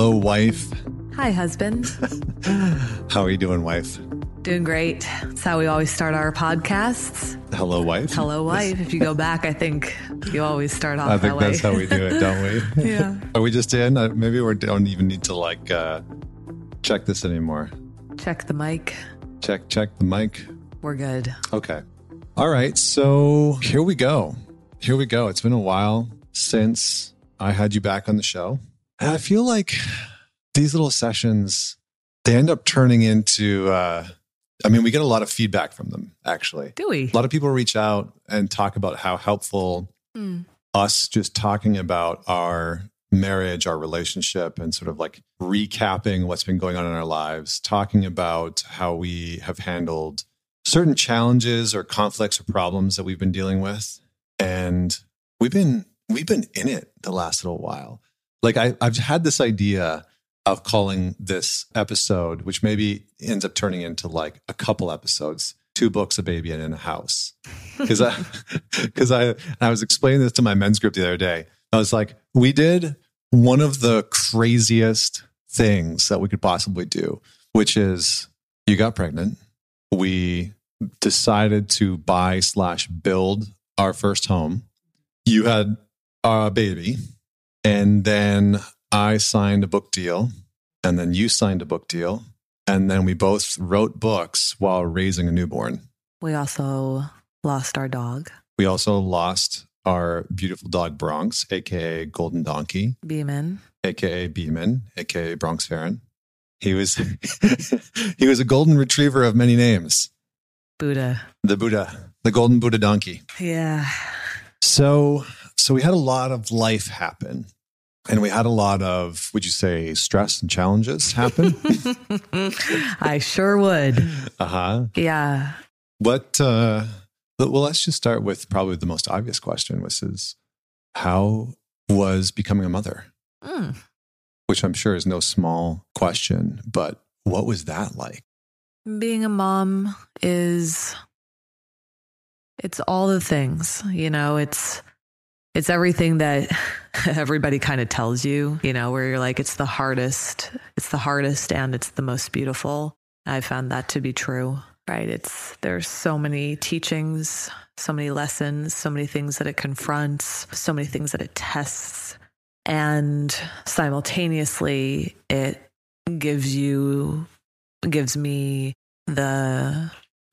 Hello, wife. Hi, husband. How are you doing, wife? Doing great. That's how we always start our podcasts. Hello, wife. Hello, wife. If you go back, I think you always start off I think that's how we do it, don't we? yeah. Are we just in? Uh, maybe we don't even need to like uh, check this anymore. Check the mic. Check, check the mic. We're good. Okay. All right. So here we go. Here we go. It's been a while since I had you back on the show. And I feel like these little sessions, they end up turning into, uh, I mean, we get a lot of feedback from them, actually. Do we? A lot of people reach out and talk about how helpful Mm. us just talking about our marriage, our relationship, and sort of like recapping what's been going on in our lives, talking about how we have handled certain challenges or conflicts or problems that we've been dealing with. And we've been we've been in it the last little while. Like I, I've had this idea of calling this episode, which maybe ends up turning into like a couple episodes, two books, a baby, and in a house. Because I, because I, I was explaining this to my men's group the other day. I was like, we did one of the craziest things that we could possibly do, which is you got pregnant. We decided to buy slash build our first home. You had a baby, and then I signed a book deal, and then you signed a book deal, and then we both wrote books while raising a newborn. We also lost our dog, We also lost our beautiful dog Bronx, aka Golden Donkey, Beeman. aka Beeman, aka Bronx Pharaon. He was he was a golden retriever of many names. Buddha. The Buddha, the golden Buddha donkey. Yeah. So so we had a lot of life happen. And we had a lot of, would you say, stress and challenges happen? I sure would. uh-huh. Yeah. What uh well let's just start with probably the most obvious question, which is how was becoming a mother? Mm. Which I'm sure is no small question, but what was that like? Being a mom is it's all the things, you know, it's it's everything that everybody kind of tells you, you know, where you're like it's the hardest, it's the hardest and it's the most beautiful. I found that to be true, right? It's there's so many teachings, so many lessons, so many things that it confronts, so many things that it tests, and simultaneously it gives you gives me the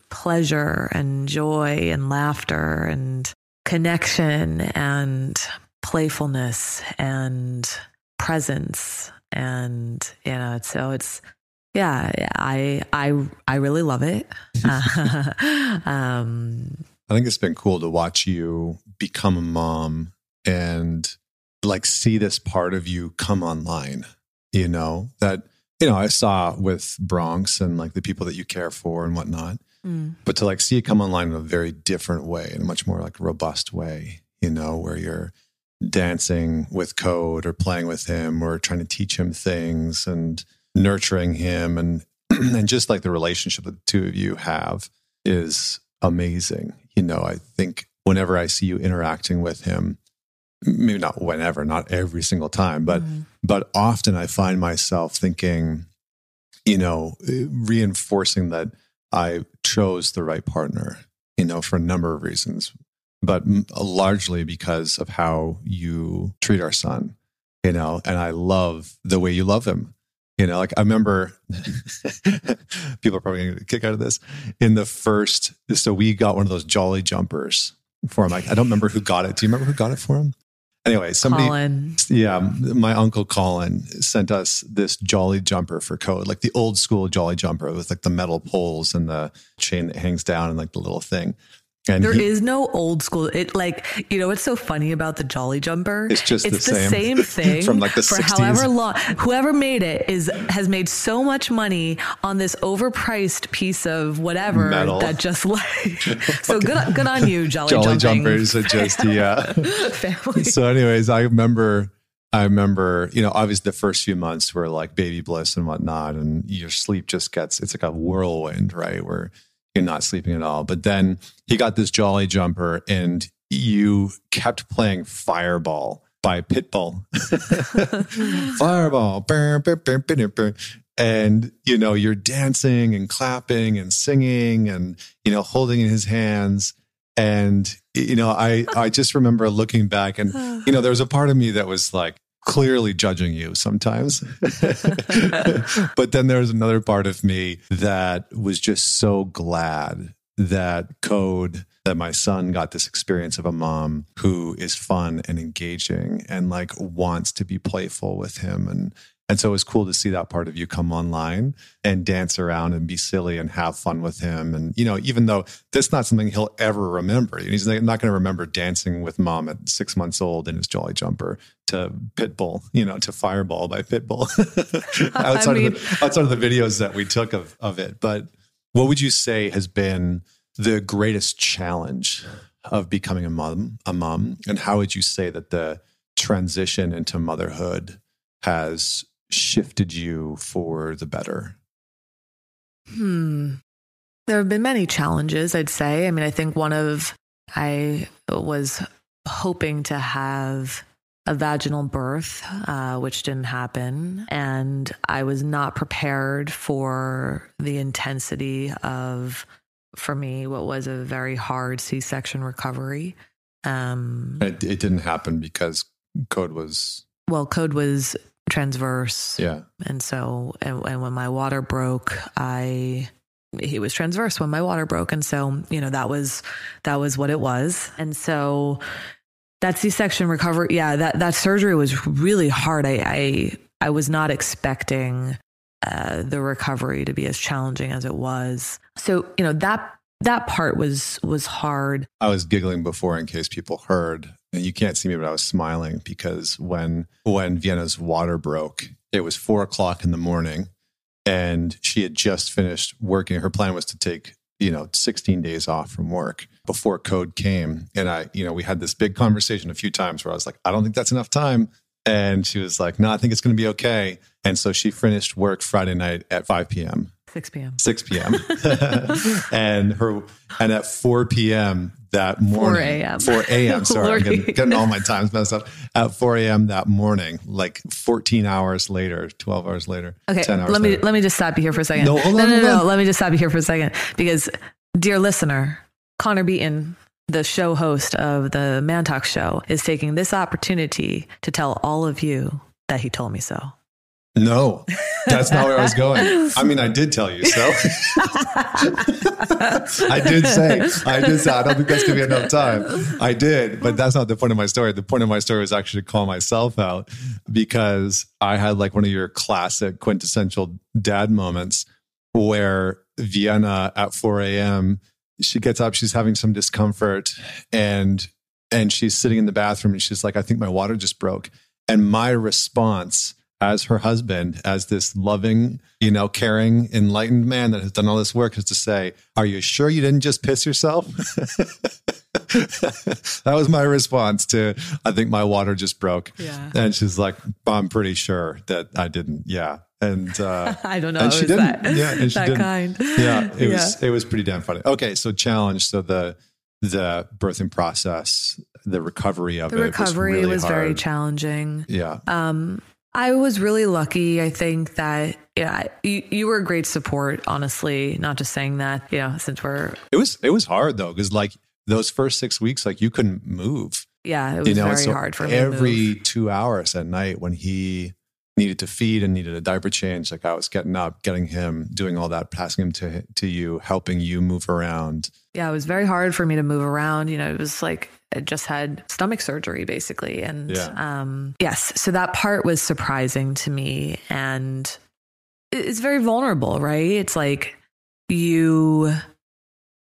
pleasure and joy and laughter and connection and playfulness and presence and you know it's, so it's yeah i i i really love it. Um I think it's been cool to watch you become a mom and like see this part of you come online, you know, that, you know, I saw with Bronx and like the people that you care for and whatnot, mm, but to like see it come online in a very different way, in a much more like robust way, you know, where you're dancing with code or playing with him or trying to teach him things and nurturing him and and just like the relationship that the two of you have is amazing. You know, I think whenever I see you interacting with him, maybe not whenever, not every single time, but mm, but often I find myself thinking, you know, reinforcing that I chose the right partner, you know, for a number of reasons, but uh, largely because of how you treat our son, you know, and I love the way you love him. You know, like I remember people are probably to kick out of this in the first. So we got one of those jolly jumpers for him. I, I don't remember who got it. Do you remember who got it for him? Anyway, somebody, Colin. yeah, my uncle Colin sent us this jolly jumper for code, like the old school jolly jumper with like the metal poles and the chain that hangs down and like the little thing. And There he- is no old school. It like you know what's so funny about the Jolly Jumper? It's just it's the the, same. same. thing From, like, the for 60s. however long. Whoever made it is has made so much money on this overpriced piece of whatever Metal. that just like. so good, good on you, Jolly, jolly jumpers are just yeah. family. so anyways i remember i remember you know obviously the first few months were like baby bliss and whatnot and your sleep just gets it's like a whirlwind right where you're not sleeping at all but then he got this jolly jumper and you kept playing fireball by Pitbull. Fireball. Burr, burr, burr, burr, burr. And, you know, you're dancing and clapping and singing and, you know, holding in his hands. And, you know, I, I just remember looking back and, you know, there was a part of me that was like, clearly judging you sometimes. but then there's another part of me that was just so glad that code that my son got this experience of a mom who is fun and engaging and like wants to be playful with him and and so it was cool to see that part of you come online and dance around and be silly and have fun with him. And, you know, even though that's not something he'll ever remember, he's not going to remember dancing with mom at six months old in his Jolly Jumper to Pitbull, you know, to Fireball by Pitbull outside, mean, of the, outside of the videos that we took of, of it. But what would you say has been the greatest challenge of becoming a mom, a mom? And how would you say that the transition into motherhood has shifted you for the better? Hmm. There have been many challenges, I'd say. I mean, I think one of, I was hoping to have a vaginal birth, uh, which didn't happen. And I was not prepared for the intensity of, for me, what was a very hard C section recovery. Um, it, it didn't happen because code was. Well, code was transverse. Yeah. And so, and, and when my water broke, I, he was transverse when my water broke. And so, you know, that was, that was what it was. And so that C-section recovery, yeah, that, that surgery was really hard. I, I, I was not expecting uh, the recovery to be as challenging as it was. So, you know, that, that part was, was hard. I was giggling before in case people heard you can't see me, but I was smiling because when when Vienna's water broke, it was four o'clock in the morning, and she had just finished working. Her plan was to take you know 16 days off from work before code came, and I you know we had this big conversation a few times where I was like, I don't think that's enough time. And she was like, No, I think it's going to be okay. And so she finished work Friday night at 5 p.m. 6 p.m. 6 p.m. and her and at 4 p.m. that morning. 4 a.m. 4 a.m. Sorry, I'm getting, getting, all my times messed up. At 4 a.m. that morning, like 14 hours later, 12 hours later. Okay. 10 hours let me later. let me just stop you here for a second. No, no, no, no, on. Let me just stop you here for a second. Because dear listener, Connor Beaton, the show host of the Man Talk show, is taking this opportunity to tell all of you that he told me so. No, that's not where I was going. I mean, I did tell you so. I did say, I did say, I don't think that's going to be enough time. I did, but that's not the point of my story. The point of my story was actually to call myself out because I had like one of your classic quintessential dad moments where Vienna at 4 a.m., she gets up, she's having some discomfort and and she's sitting in the bathroom and she's like, I think my water just broke. And my response as her husband, as this loving, you know, caring, enlightened man that has done all this work, is to say, Are you sure you didn't just piss yourself? that was my response to, I think my water just broke. Yeah. And she's like, I'm pretty sure that I didn't. Yeah. And uh, I don't know. and she didn't. That, yeah, and she that didn't. kind. Yeah, it Yeah. was it was pretty damn funny. Okay, so challenge. So the the birthing process, the recovery of The it recovery was, really was very challenging. Yeah. Um, I was really lucky. I think that yeah, you, you were a great support. Honestly, not just saying that. You know, since we're It was it was hard though because like those first six weeks, like you couldn't move. yeah, it was you know, very so hard for me. to every two hours at night when he needed to feed and needed a diaper change, like I was getting up, getting him, doing all that, passing him to to you, helping you move around. Yeah, it was very hard for me to move around. You know, it was like I just had stomach surgery basically, and Yeah. um, yes, so that part was surprising to me, and it's very vulnerable, right? It's like you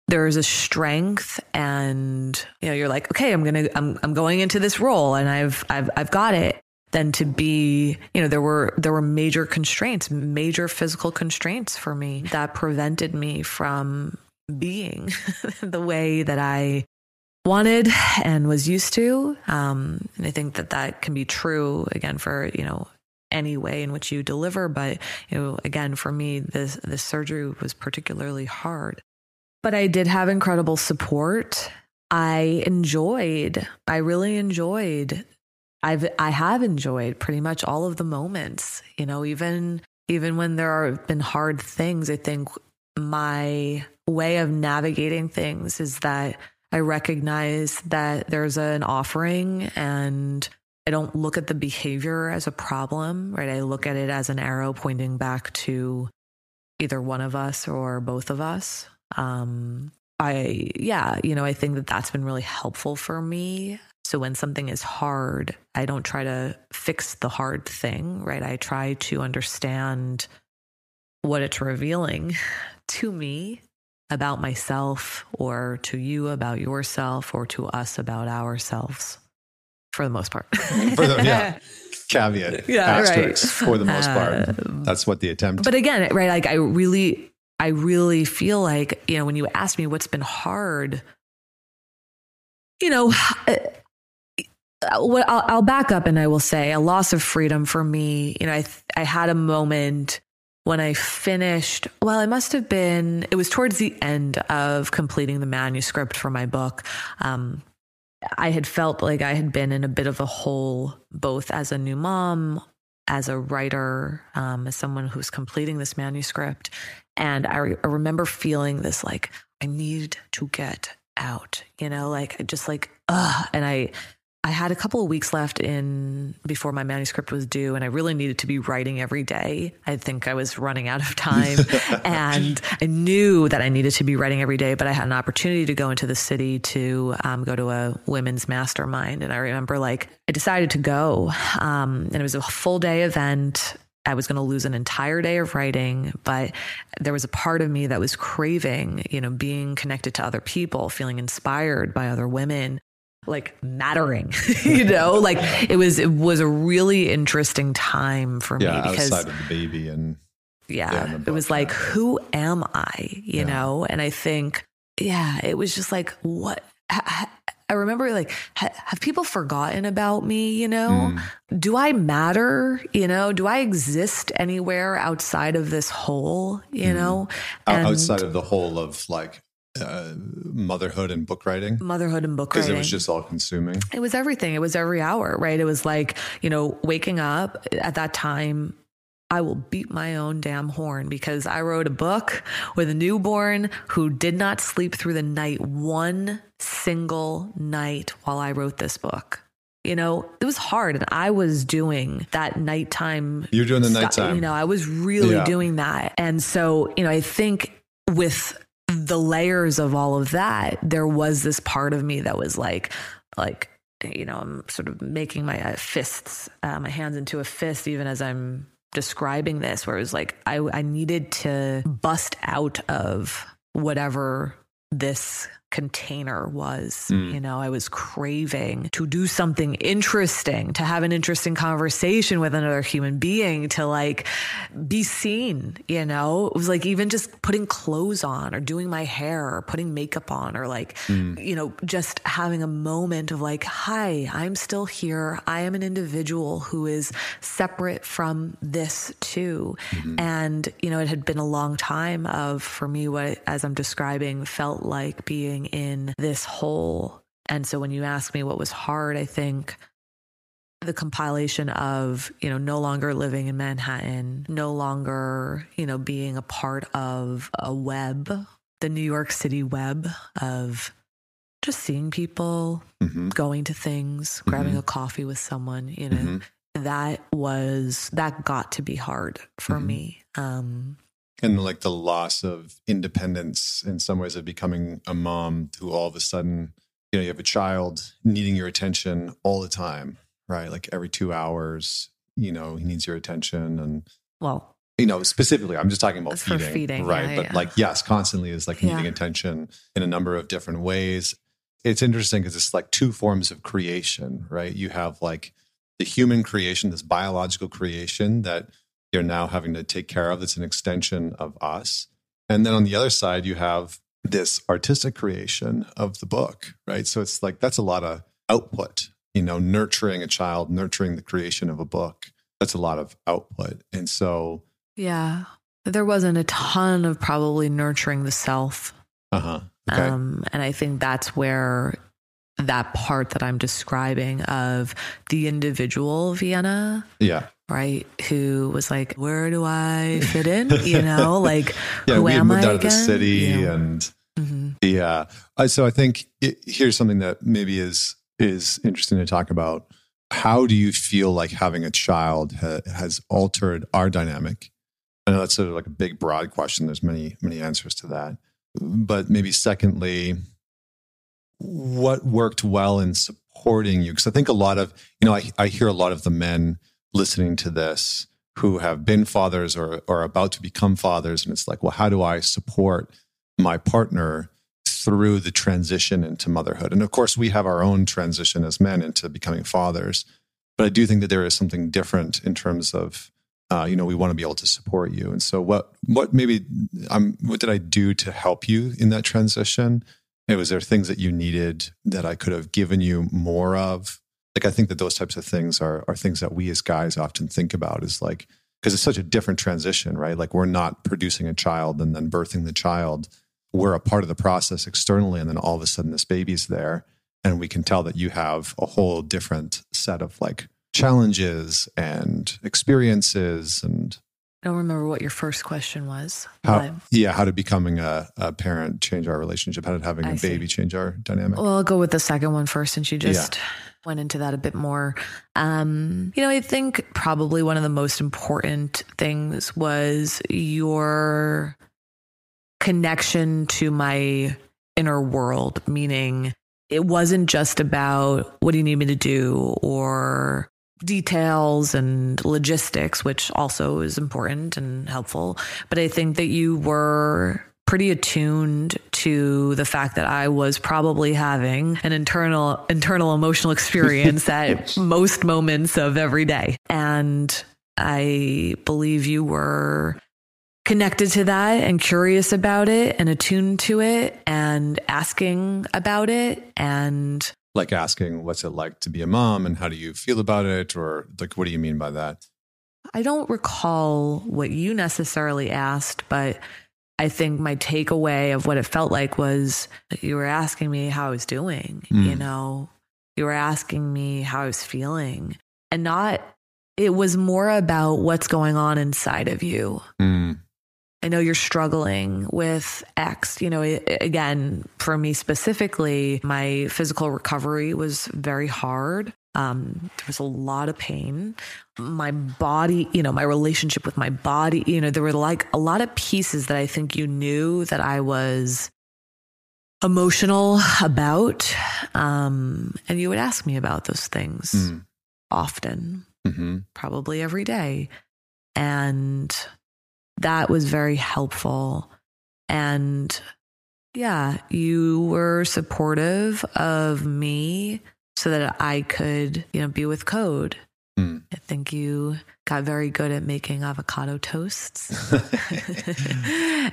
there is a strength and you know you're like okay i'm gonna i'm, I'm going into this role and i've i've i've got it then to be you know there were there were major constraints major physical constraints for me that prevented me from being the way that i wanted and was used to um and i think that that can be true again for you know any way in which you deliver but you know again for me this this surgery was particularly hard but I did have incredible support. I enjoyed, I really enjoyed I've I have enjoyed pretty much all of the moments. You know, even even when there have been hard things, I think my way of navigating things is that I recognize that there's an offering and I don't look at the behavior as a problem, right? I look at it as an arrow pointing back to either one of us or both of us. Um, I, yeah, you know, I think that that's been really helpful for me. So when something is hard, I don't try to fix the hard thing, right? I try to understand what it's revealing to me about myself or to you about yourself or to us about ourselves for the most part. for the, yeah. Caveat. Yeah. Asterisks, right. For the most part. Um, That's what the attempt. But again, right. Like I really, I really feel like, you know, when you ask me what's been hard, you know, what I'll, I'll, back up and I will say a loss of freedom for me. You know, I I had a moment when I finished. Well, it must have been. It was towards the end of completing the manuscript for my book. Um, I had felt like I had been in a bit of a hole, both as a new mom, as a writer, um, as someone who's completing this manuscript. And I, re- I remember feeling this like, I need to get out, you know, like just like, ugh. And I, I had a couple of weeks left in before my manuscript was due, and I really needed to be writing every day. I think I was running out of time, and I knew that I needed to be writing every day. But I had an opportunity to go into the city to um, go to a women's mastermind, and I remember like I decided to go, um, and it was a full day event. I was going to lose an entire day of writing, but there was a part of me that was craving, you know, being connected to other people, feeling inspired by other women like mattering you know like it was it was a really interesting time for yeah, me because outside of the baby and yeah, yeah it was like who am i you yeah. know and i think yeah it was just like what I remember like have people forgotten about me, you know? Mm. Do I matter, you know? Do I exist anywhere outside of this hole, you mm. know? And outside of the whole of like uh, motherhood and book writing? Motherhood and book writing. Because it was just all consuming. It was everything. It was every hour, right? It was like, you know, waking up at that time. I will beat my own damn horn because I wrote a book with a newborn who did not sleep through the night one single night while I wrote this book you know, it was hard. And I was doing that nighttime. You're doing the nighttime. You know, I was really yeah. doing that. And so, you know, I think with the layers of all of that, there was this part of me that was like, like, you know, I'm sort of making my uh, fists, uh, my hands into a fist, even as I'm describing this, where it was like, I, I needed to bust out of whatever this container was. Mm. You know, I was craving to do something interesting, to have an interesting conversation with another human being, to like be seen. You know, it was like even just putting clothes on or doing my hair or putting makeup on or like, mm. you know, just having a moment of like, hi, I'm still here. I am an individual who is separate from this too. Mm-hmm. And, you know, it had been a long time of, for me, what, as I'm describing, felt like being in this hole. And so when you ask me what was hard, I think the compilation of, you know, no longer living in Manhattan, no longer, you know, being a part of a web, the New York City web of just seeing people, mm-hmm. going to things, grabbing mm-hmm. a coffee with someone, you know, mm-hmm. that was, that got to be hard for mm-hmm. me. Um, and like the loss of independence in some ways of becoming a mom who all of a sudden you know you have a child needing your attention all the time right like every two hours you know he needs your attention and well you know specifically i'm just talking about feeding, feeding, right yeah, but yeah. like yes constantly is like needing yeah. attention in a number of different ways it's interesting because it's like two forms of creation right you have like the human creation this biological creation that you're now having to take care of. It's an extension of us. And then on the other side, you have this artistic creation of the book, right? So it's like that's a lot of output, you know, nurturing a child, nurturing the creation of a book. That's a lot of output. And so, yeah, there wasn't a ton of probably nurturing the self. Uh huh. Okay. Um, and I think that's where that part that I'm describing of the individual Vienna. Yeah. Right. Who was like, where do I fit in? You know, like, yeah, who we am moved I out of the city Yeah. and hmm Yeah. So I think it, here's something that maybe is is interesting to talk about. How do you feel like having a child ha, has altered our dynamic? I know that's sort of like a big, broad question. There's many, many answers to that. But maybe secondly, what worked well in supporting you? Because I think a lot of, you know, I, I hear a lot of the men listening to this who have been fathers or, or about to become fathers. And it's like, well, how do I support my partner through the transition into motherhood? And of course, we have our own transition as men into becoming fathers. But I do think that there is something different in terms of, uh, you know, we want to be able to support you. And so, what, what maybe, um, what did I do to help you in that transition? And was there things that you needed that I could have given you more of? Like, I think that those types of things are are things that we as guys often think about. Is like because it's such a different transition, right? Like, we're not producing a child and then birthing the child. We're a part of the process externally, and then all of a sudden, this baby's there, and we can tell that you have a whole different set of like challenges and experiences and I don't remember what your first question was. how yeah how did becoming a, a parent change our relationship how did having a I see. baby change our dynamic Well, I'll go with the second one first, since you just went into that a bit more. Um, you know, I think probably one of the most important things was your connection to my inner world, meaning it wasn't just about what do you need me to do or details and logistics, which also is important and helpful. But I think that you were pretty attuned to the fact that I was probably having an internal internal emotional experience at most moments of every day. And I believe you were connected to that and curious about it and attuned to it and asking about it and like asking what's it like to be a mom and how do you feel about it or like what do you mean by that I don't recall what you necessarily asked, but I think my takeaway of what it felt like was you were asking me how I was doing, Mm. you know, you were asking me how I was feeling and not, it was more about what's going on inside of you. Mm, I know you're struggling with X. You know, again, for me specifically, my physical recovery was very hard. Um, there was a lot of pain. My body, you know, my relationship with my body, you know, there were like a lot of pieces that I think you knew that I was emotional about. Um, and you would ask me about those things mm, often hmm probably every day. And that was very helpful. And yeah, you were supportive of me so that I could, you know, be with code. Hmm. I think you got very good at making avocado toasts.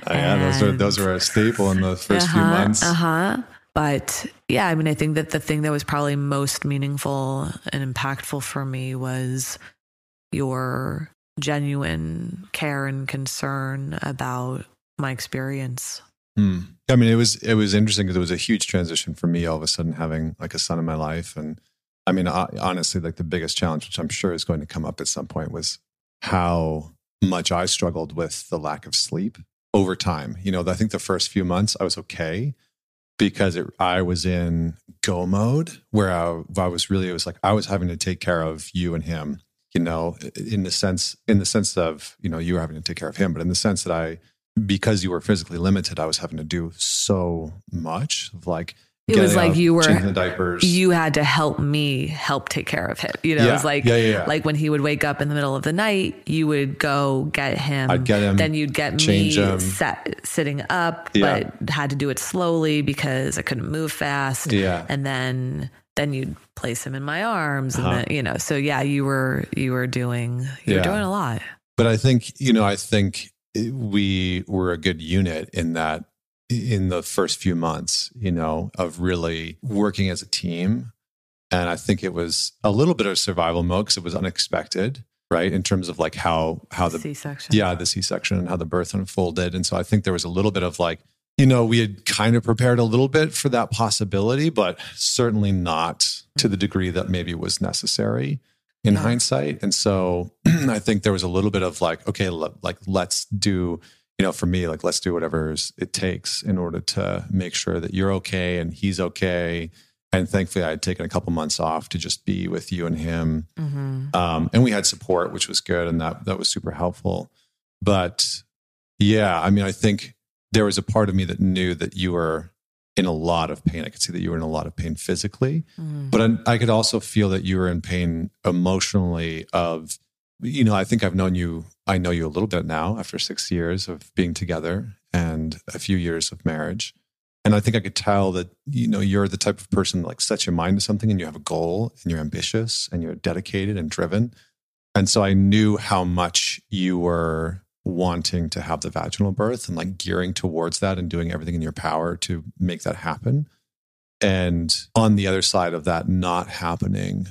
Oh, yeah those are those are a staple in the first few months Uh huh. But yeah, I mean, I think that the thing that was probably most meaningful and impactful for me was your genuine care and concern about my experience. Mm. I mean, it was it was interesting because it was a huge transition for me. All of a sudden, having like a son in my life, and I mean, uh, honestly, like the biggest challenge, which I'm sure is going to come up at some point, was how much I struggled with the lack of sleep over time. You know, I think the first few months I was okay because it, I was in go mode where I, I was really it was like I was having to take care of you and him. You know, in the sense in the sense of you know you were having to take care of him, but in the sense that I because you were physically limited, I was having to do so much of like It was like up, you were- changing the diapers. You had to help me help take care of him. You know, it was like, yeah, yeah, yeah. like when he would wake up in the middle of the night, you would go get him. I'd get him, Then you'd get change me sat, sitting up, Yeah. but had to do it slowly because I couldn't move fast. yeah, and then then you'd place him in my arms and Uh-huh. then you know so yeah you were you were doing you Yeah. were doing a lot but I think you know I think we were a good unit in that in the first few months, you know, of really working as a team. And I think it was a little bit of survival mode because it was unexpected, right? In terms of like how how the c-section yeah the c-section and how the birth unfolded and so i think there was a little bit of like you know, we had kind of prepared a little bit for that possibility, but certainly not to the degree that maybe was necessary in Yeah. hindsight. And so I think there was a little bit of like, okay, le- like let's do, you know, for me, like let's do whatever it takes in order to make sure that you're okay and he's okay. And thankfully, I had taken a couple months off to just be with you and him hmm um, and we had support, which was good, and that that was super helpful. But yeah, I mean, I think there was a part of me that knew that you were in a lot of pain. I could see that you were in a lot of pain physically, hmm but I, I could also feel that you were in pain emotionally. Of you know, I think I've known you. I know you a little bit now after six years of being together and a few years of marriage. And I think I could tell that you know you're the type of person that like sets your mind to something and you have a goal and you're ambitious and you're dedicated and driven. And so I knew how much you were wanting to have the vaginal birth and like gearing towards that and doing everything in your power to make that happen. And on the other side of that not happening,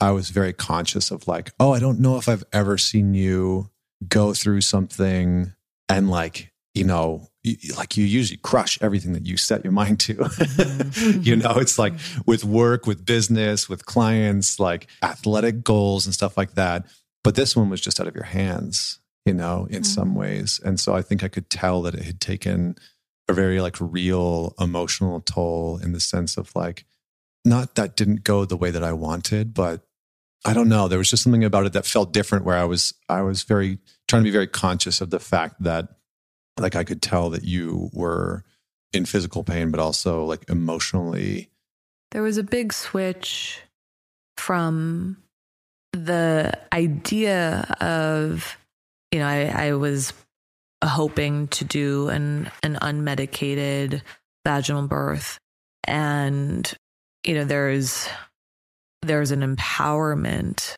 I was very conscious of like, oh, I don't know if I've ever seen you go through something and like, you know, like you usually crush everything that you set your mind to. Mhm. you know, it's like with work, with business, with clients, like athletic goals and stuff like that. But this one was just out of your hands, you know, in some Mhm. ways. And so I think I could tell that it had taken a very like real emotional toll in the sense of like, not that didn't go the way that I wanted, but I don't know. There was just something about it that felt different where I was, I was very trying to be very conscious of the fact that like I could tell that you were in physical pain, but also like emotionally. There was a big switch from the idea of, you know, I, I was hoping to do an, an unmedicated vaginal birth. And, you know, there's, there's an empowerment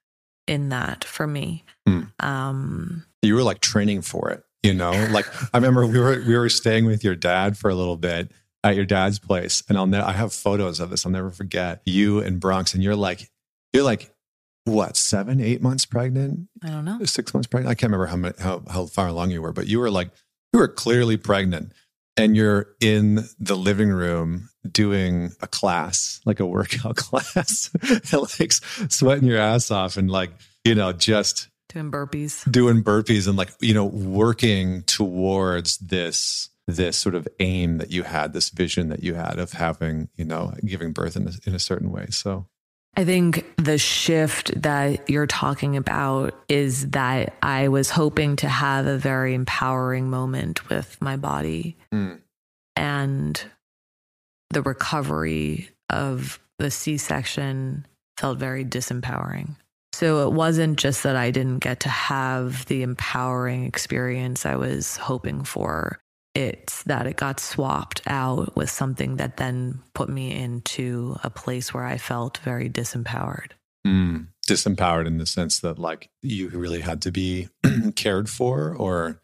in that for me. Hmm. Um, You were like training for it, you know? Like I remember we were we were staying with your dad for a little bit at your dad's place, and I'll ne- I have photos of this. I'll never forget you and Bronx, and you're like you're like what seven eight months pregnant, I don't know. six months pregnant. I can't remember how many, how how far along you were, but you were like you were clearly pregnant, and you're in the living room doing a class, like a workout class, and like sweating your ass off, and like you know just Doing burpees. doing burpees and like you know working towards this this sort of aim that you had this vision that you had of having you know giving birth in a, in a certain way so I think the shift that you're talking about is that I was hoping to have a very empowering moment with my body Mm. and the recovery of the C section felt very disempowering. So it wasn't just that I didn't get to have the empowering experience I was hoping for. It's that it got swapped out with something that then put me into a place where I felt very disempowered. mm. disempowered in the sense that like you really had to be cared for or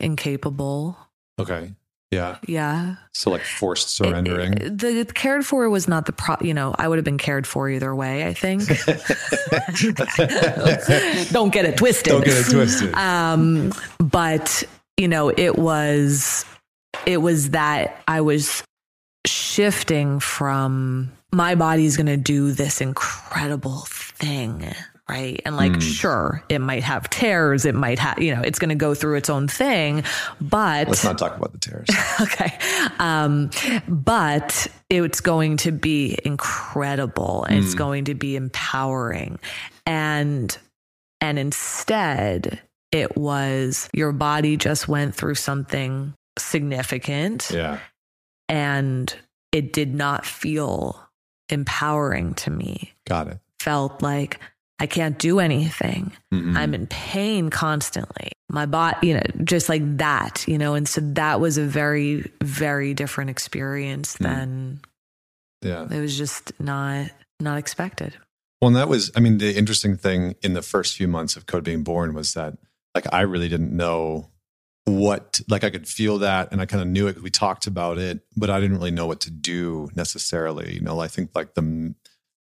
Incapable. okay yeah Yeah. so like forced surrendering It- it- the cared for was not the pro, you know, I would have been cared for either way, I think. Don't get it twisted. don't get it twisted Um, but you know, it was it was that I was shifting from my body's going to do this incredible thing, right? And like, Mm. sure, it might have tears, it might have, you know, it's going to go through its own thing, but let's not talk about the tears okay. Um, but it's going to be incredible and it's Mm. going to be empowering. And and instead it was your body just went through something significant yeah and it did not feel empowering to me. got it Felt like I can't do anything. Mhm. I'm in pain constantly. My body, you know, just like that, you know, and so that was a very, very different experience Hmm. than yeah it was just not not expected. Well, and that was, I mean, the interesting thing in the first few months of Code being born was that, like, I really didn't know what, like, I could feel that and I kind of knew it. We talked about it, but I didn't really know what to do necessarily. You know, I think like the,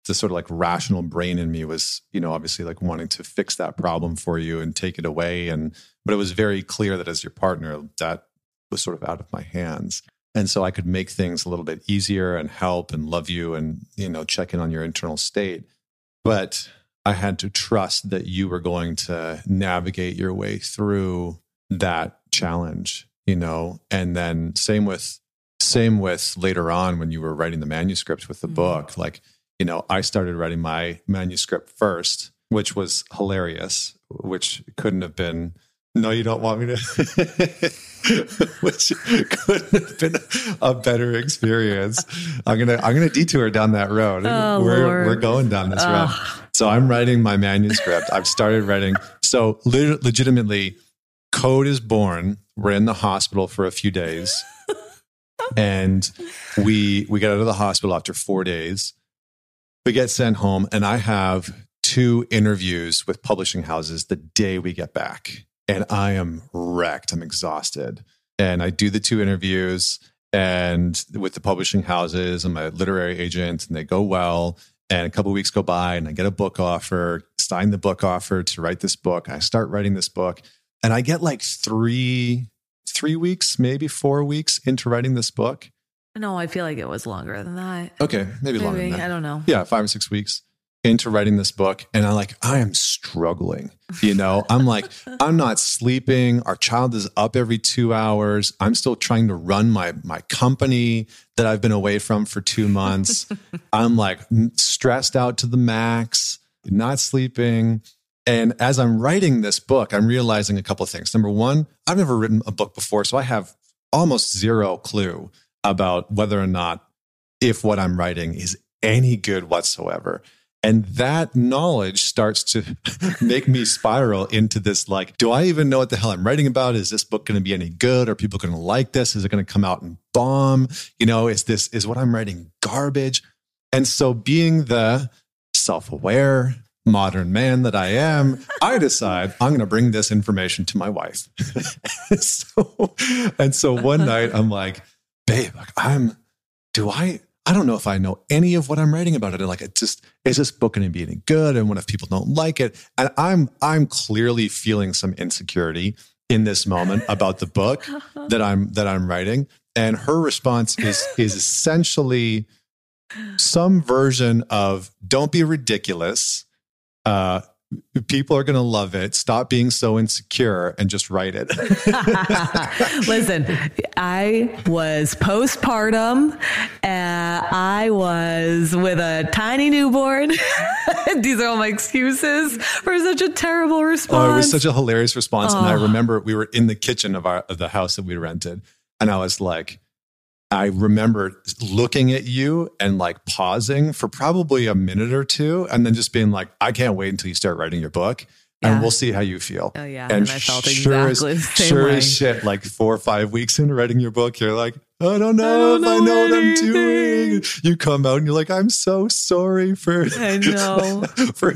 the sort of like rational brain in me was, you know, obviously like wanting to fix that problem for you and take it away. And, but it was very clear that as your partner, that was sort of out of my hands. And so I could make things a little bit easier and help and love you and, you know, check in on your internal state. But I had to trust that you were going to navigate your way through that challenge, you know, and then same with same with later on when you were writing the manuscript with the mm-hmm. book, like, you know, I started writing my manuscript first, which was hilarious, which couldn't have been no, you don't want me to. Which couldn't have been a better experience. I'm gonna I'm gonna detour down that road. Oh, we're Lord. we're going down this road. So I'm writing my manuscript. I've started writing. So le- legitimately, code is born. We're in the hospital for a few days, and we we get out of the hospital after four days. We get sent home, and I have two interviews with publishing houses the day we get back and I am wrecked. I'm exhausted. And I do the two interviews and with the publishing houses and my literary agent, and they go well. And a couple weeks go by, and I get a book offer, sign the book offer to write this book. I start writing this book, and I get like three, three weeks, maybe four weeks into writing this book. No, I feel like it was longer than that. Okay, maybe, maybe longer. I don't know. Yeah, five or six weeks into writing this book and I'm like, I am struggling. You know, I'm like, I'm not sleeping. Our child is up every two hours. I'm still trying to run my my company that I've been away from for two months. I'm like stressed out to the max, not sleeping. And as I'm writing this book, I'm realizing a couple of things. Number one, I've never written a book before, so I have almost zero clue about whether or not if what I'm writing is any good whatsoever. And that knowledge starts to make me spiral into this like, do I even know what the hell I'm writing about? Is this book going to be any good? Are people going to like this? Is it going to come out and bomb? You know, is this, is what I'm writing garbage? And so being the self aware, modern man that I am, I decide I'm going to bring this information to my wife. so, and so one night I'm like, babe, I'm, do I, I don't know if I know any of what I'm writing about it. And like, it just is this book going to be any good? And what if people don't like it? And I'm I'm clearly feeling some insecurity in this moment about the book that I'm that I'm writing. And her response is is essentially some version of "Don't be ridiculous." Uh, people are going to love it. Stop being so insecure and just write it. Listen, I was postpartum. and I was with a tiny newborn. These are all my excuses for such a terrible response. Oh, it was such a hilarious response. Oh. And I remember we were in the kitchen of our of the house that we rented, and I was like, I remember looking at you and like pausing for probably a minute or two and then just being like, I can't wait until you start writing your book yeah. and we'll see how you feel. Oh, yeah. And, and I felt sure exactly as, sure way. as shit, like four or five weeks into writing your book, you're like, I don't know I don't if know I know what I'm doing. You come out and you're like, I'm so sorry for I know for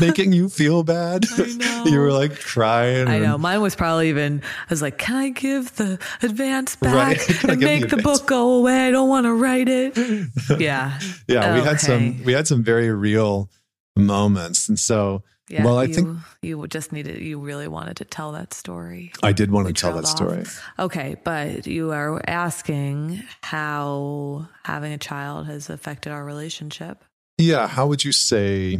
making you feel bad. I know. You were like crying. I know. Mine was probably even I was like, Can I give the advance back right. and make the, the book go away? I don't want to write it. Yeah. yeah. Okay. We had some we had some very real moments. And so yeah, well, I you, think you just needed, you really wanted to tell that story. I did want to tell that story. Okay, but you are asking how having a child has affected our relationship. Yeah, how would you say?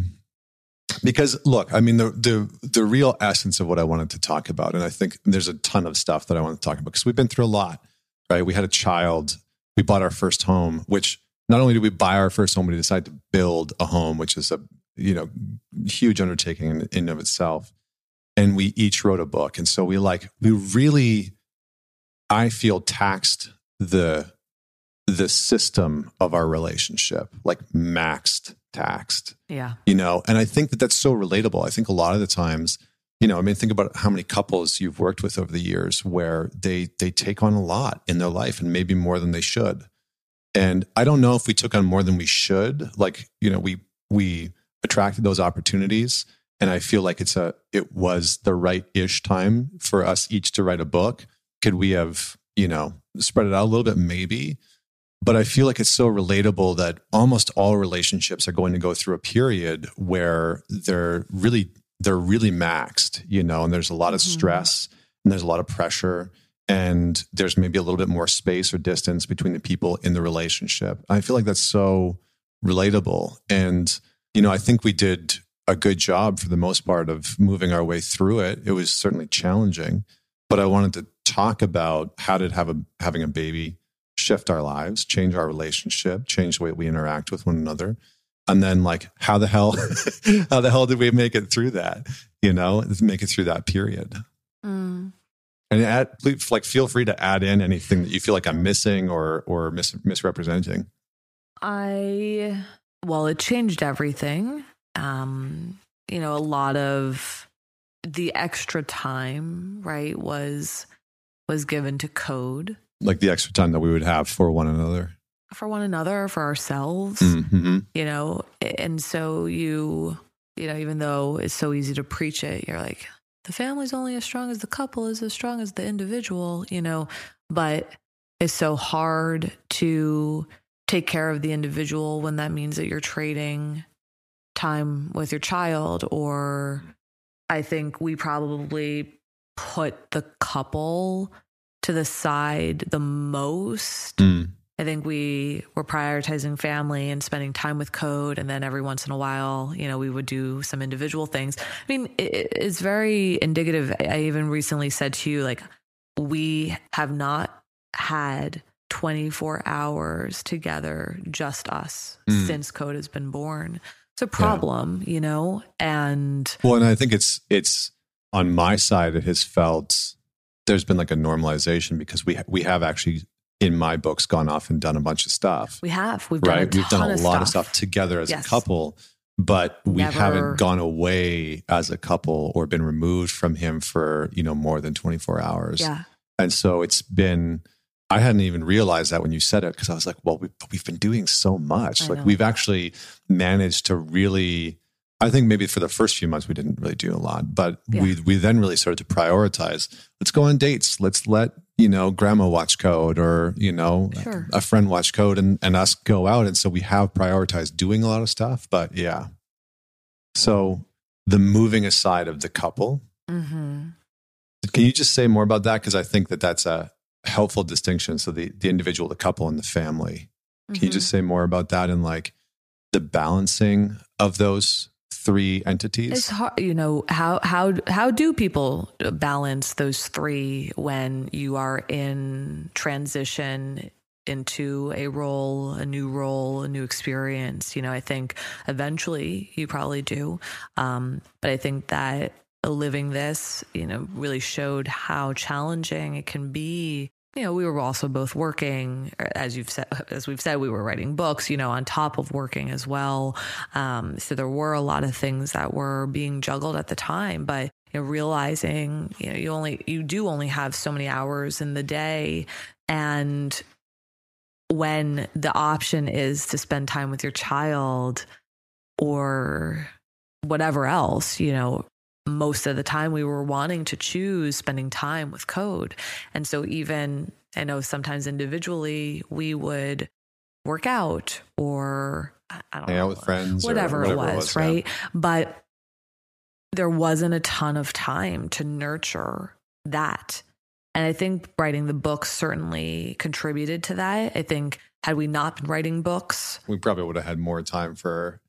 Because look, I mean, the the the real essence of what I wanted to talk about, and I think there's a ton of stuff that I want to talk about because we've been through a lot, right? We had a child, we bought our first home, which not only did we buy our first home, we decided to build a home, which is a you know huge undertaking in, in of itself. And we each wrote a book. And so we like we really i feel taxed the the system of our relationship like maxed taxed. Yeah. You know and i think that that's so relatable. I think a lot of the times you know i mean think about how many couples you've worked with over the years where they they take on a lot in their life and maybe more than they should. And i don't know if we took on more than we should. Like you know we we attracted those opportunities and i feel like it's a it was the right ish time for us each to write a book could we have you know spread it out a little bit maybe but i feel like it's so relatable that almost all relationships are going to go through a period where they're really they're really maxed you know and there's a lot of mm-hmm. stress and there's a lot of pressure and there's maybe a little bit more space or distance between the people in the relationship. I feel like that's so relatable. And, you know, I think we did a good job for the most part of moving our way through it. It was certainly challenging, but I wanted to talk about how did have a, having a baby shift our lives, change our relationship, change the way we interact with one another. And then like how the hell how the hell did we make it through that? You know, make it through that period. Mm. And add, please, like feel free to add in anything that you feel like I'm missing or or mis- misrepresenting. I well, it changed everything. Um, you know, a lot of the extra time, right, was was given to code. Like the extra time that we would have for one another. For one another, for ourselves. Mm-hmm. You know, and so you, you know, even though it's so easy to preach it, you're like, the family's only as strong as the couple is as strong as the individual, you know, but it's so hard to take care of the individual when that means that you're trading time with your child or I think we probably put the couple to the side the most. Mm. I think we were prioritizing family and spending time with code. And then every once in a while, you know, we would do some individual things. I mean, it, it's very indicative. I even recently said to you, like, we have not had 24 hours together, just us, mm. since code has been born. It's a problem, yeah. you know? And well, and I think it's, it's on my side, it has felt there's been like a normalization because we, we have actually in my books gone off and done a bunch of stuff. We have. We've done right. We've done a of lot stuff. of stuff together as yes. a couple, but we Never. haven't gone away as a couple or been removed from him for you know more than 24 hours. Yeah. And so it's been. I hadn't even realized that when you said it because I was like, well, we, we've been doing so much. I like know. we've actually managed to really I think maybe for the first few months we didn't really do a lot, but yeah. we we then really started to prioritize. Let's go on dates. Let's let you know grandma watch code, or you know sure. a friend watch code, and and us go out. And so we have prioritized doing a lot of stuff. But yeah, so the moving aside of the couple. Mm-hmm. Can you just say more about that? Because I think that that's a helpful distinction. So the the individual, the couple, and the family. Can mm-hmm. you just say more about that and like the balancing of those three entities? It's hard, you know, how how how do people balance those three when you are in transition into a role, a new role, a new experience? You know, I think eventually you probably do, um, but I think that living this, you know, really showed how challenging it can be you know, we were also both working, as you've said, as we've said, we were writing books, you know, on top of working as well. Um, so there were a lot of things that were being juggled at the time, but you know, realizing, you know, you only, you do only have so many hours in the day. And when the option is to spend time with your child or whatever else, you know, most of the time we were wanting to choose spending time with code. And so, even I know sometimes individually we would work out or I don't hang know, out with friends, whatever, whatever it was, it was right? Yeah. But there wasn't a ton of time to nurture that. And I think writing the book certainly contributed to that. I think had we not been writing books, we probably would have had more time for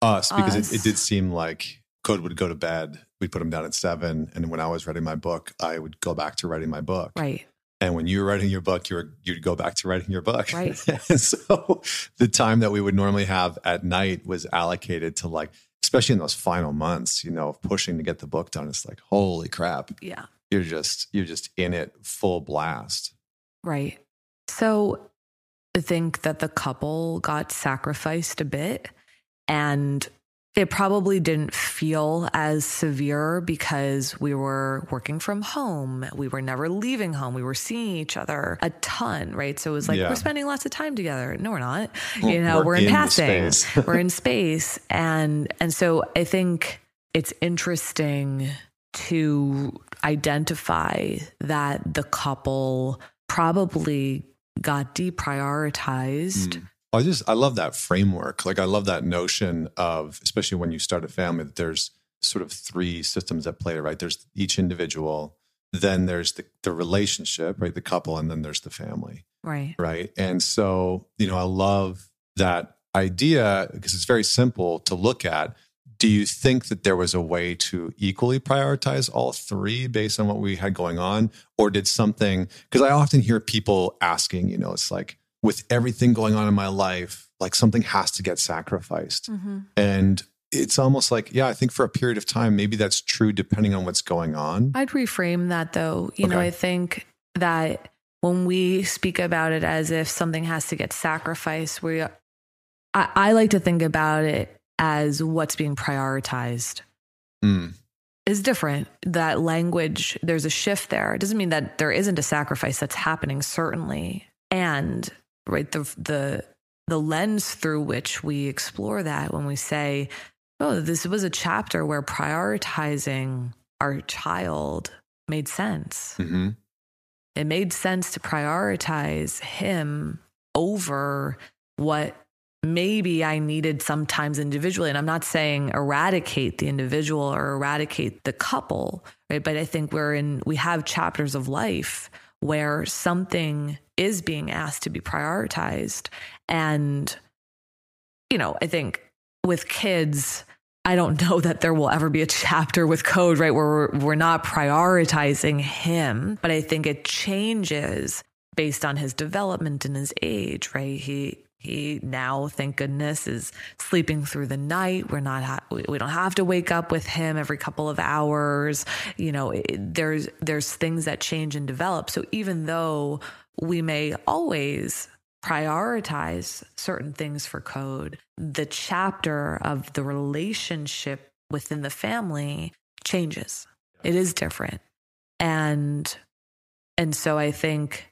us because us. It, it did seem like Code would go to bed. We'd put him down at seven. And when I was writing my book, I would go back to writing my book. Right. And when you were writing your book, you were you'd go back to writing your book. Right. so the time that we would normally have at night was allocated to like, especially in those final months, you know, of pushing to get the book done. It's like, holy crap. Yeah. You're just you're just in it full blast. Right. So I think that the couple got sacrificed a bit. And it probably didn't feel as severe because we were working from home. We were never leaving home. We were seeing each other a ton, right? So it was like, yeah. we're spending lots of time together. No, we're not. You know, we're, we're in, in passing. we're in space. And and so I think it's interesting to identify that the couple probably got deprioritized. Mm I just I love that framework. Like I love that notion of especially when you start a family that there's sort of three systems at play, right? There's each individual, then there's the, the relationship, right? The couple, and then there's the family. Right. Right. And so, you know, I love that idea because it's very simple to look at. Do you think that there was a way to equally prioritize all three based on what we had going on? Or did something, because I often hear people asking, you know, it's like, with everything going on in my life, like something has to get sacrificed. Mm-hmm. And it's almost like, yeah, I think for a period of time, maybe that's true depending on what's going on. I'd reframe that though. You know, I think that when we speak about it as if something has to get sacrificed, we, I, I like to think about it as what's being prioritized Mm, is different. That language, there's a shift there. It doesn't mean that there isn't a sacrifice that's happening, certainly. And right, the the the lens through which we explore that when we say, oh, this was a chapter where prioritizing our child made sense. mhm. It made sense to prioritize him over what maybe I needed sometimes individually. And I'm not saying eradicate the individual or eradicate the couple, right? But I think we're in, we have chapters of life where something is being asked to be prioritized. And, you know, I think with kids, I don't know that there will ever be a chapter with code, right, where we're, we're not prioritizing him, but I think it changes based on his development and his age, right? He he now, thank goodness, is sleeping through the night. We're not ha- we don't have to wake up with him every couple of hours. You know, it, there's there's things that change and develop. So even though we may always prioritize certain things for code, the chapter of the relationship within the family changes. It is different. And and so I think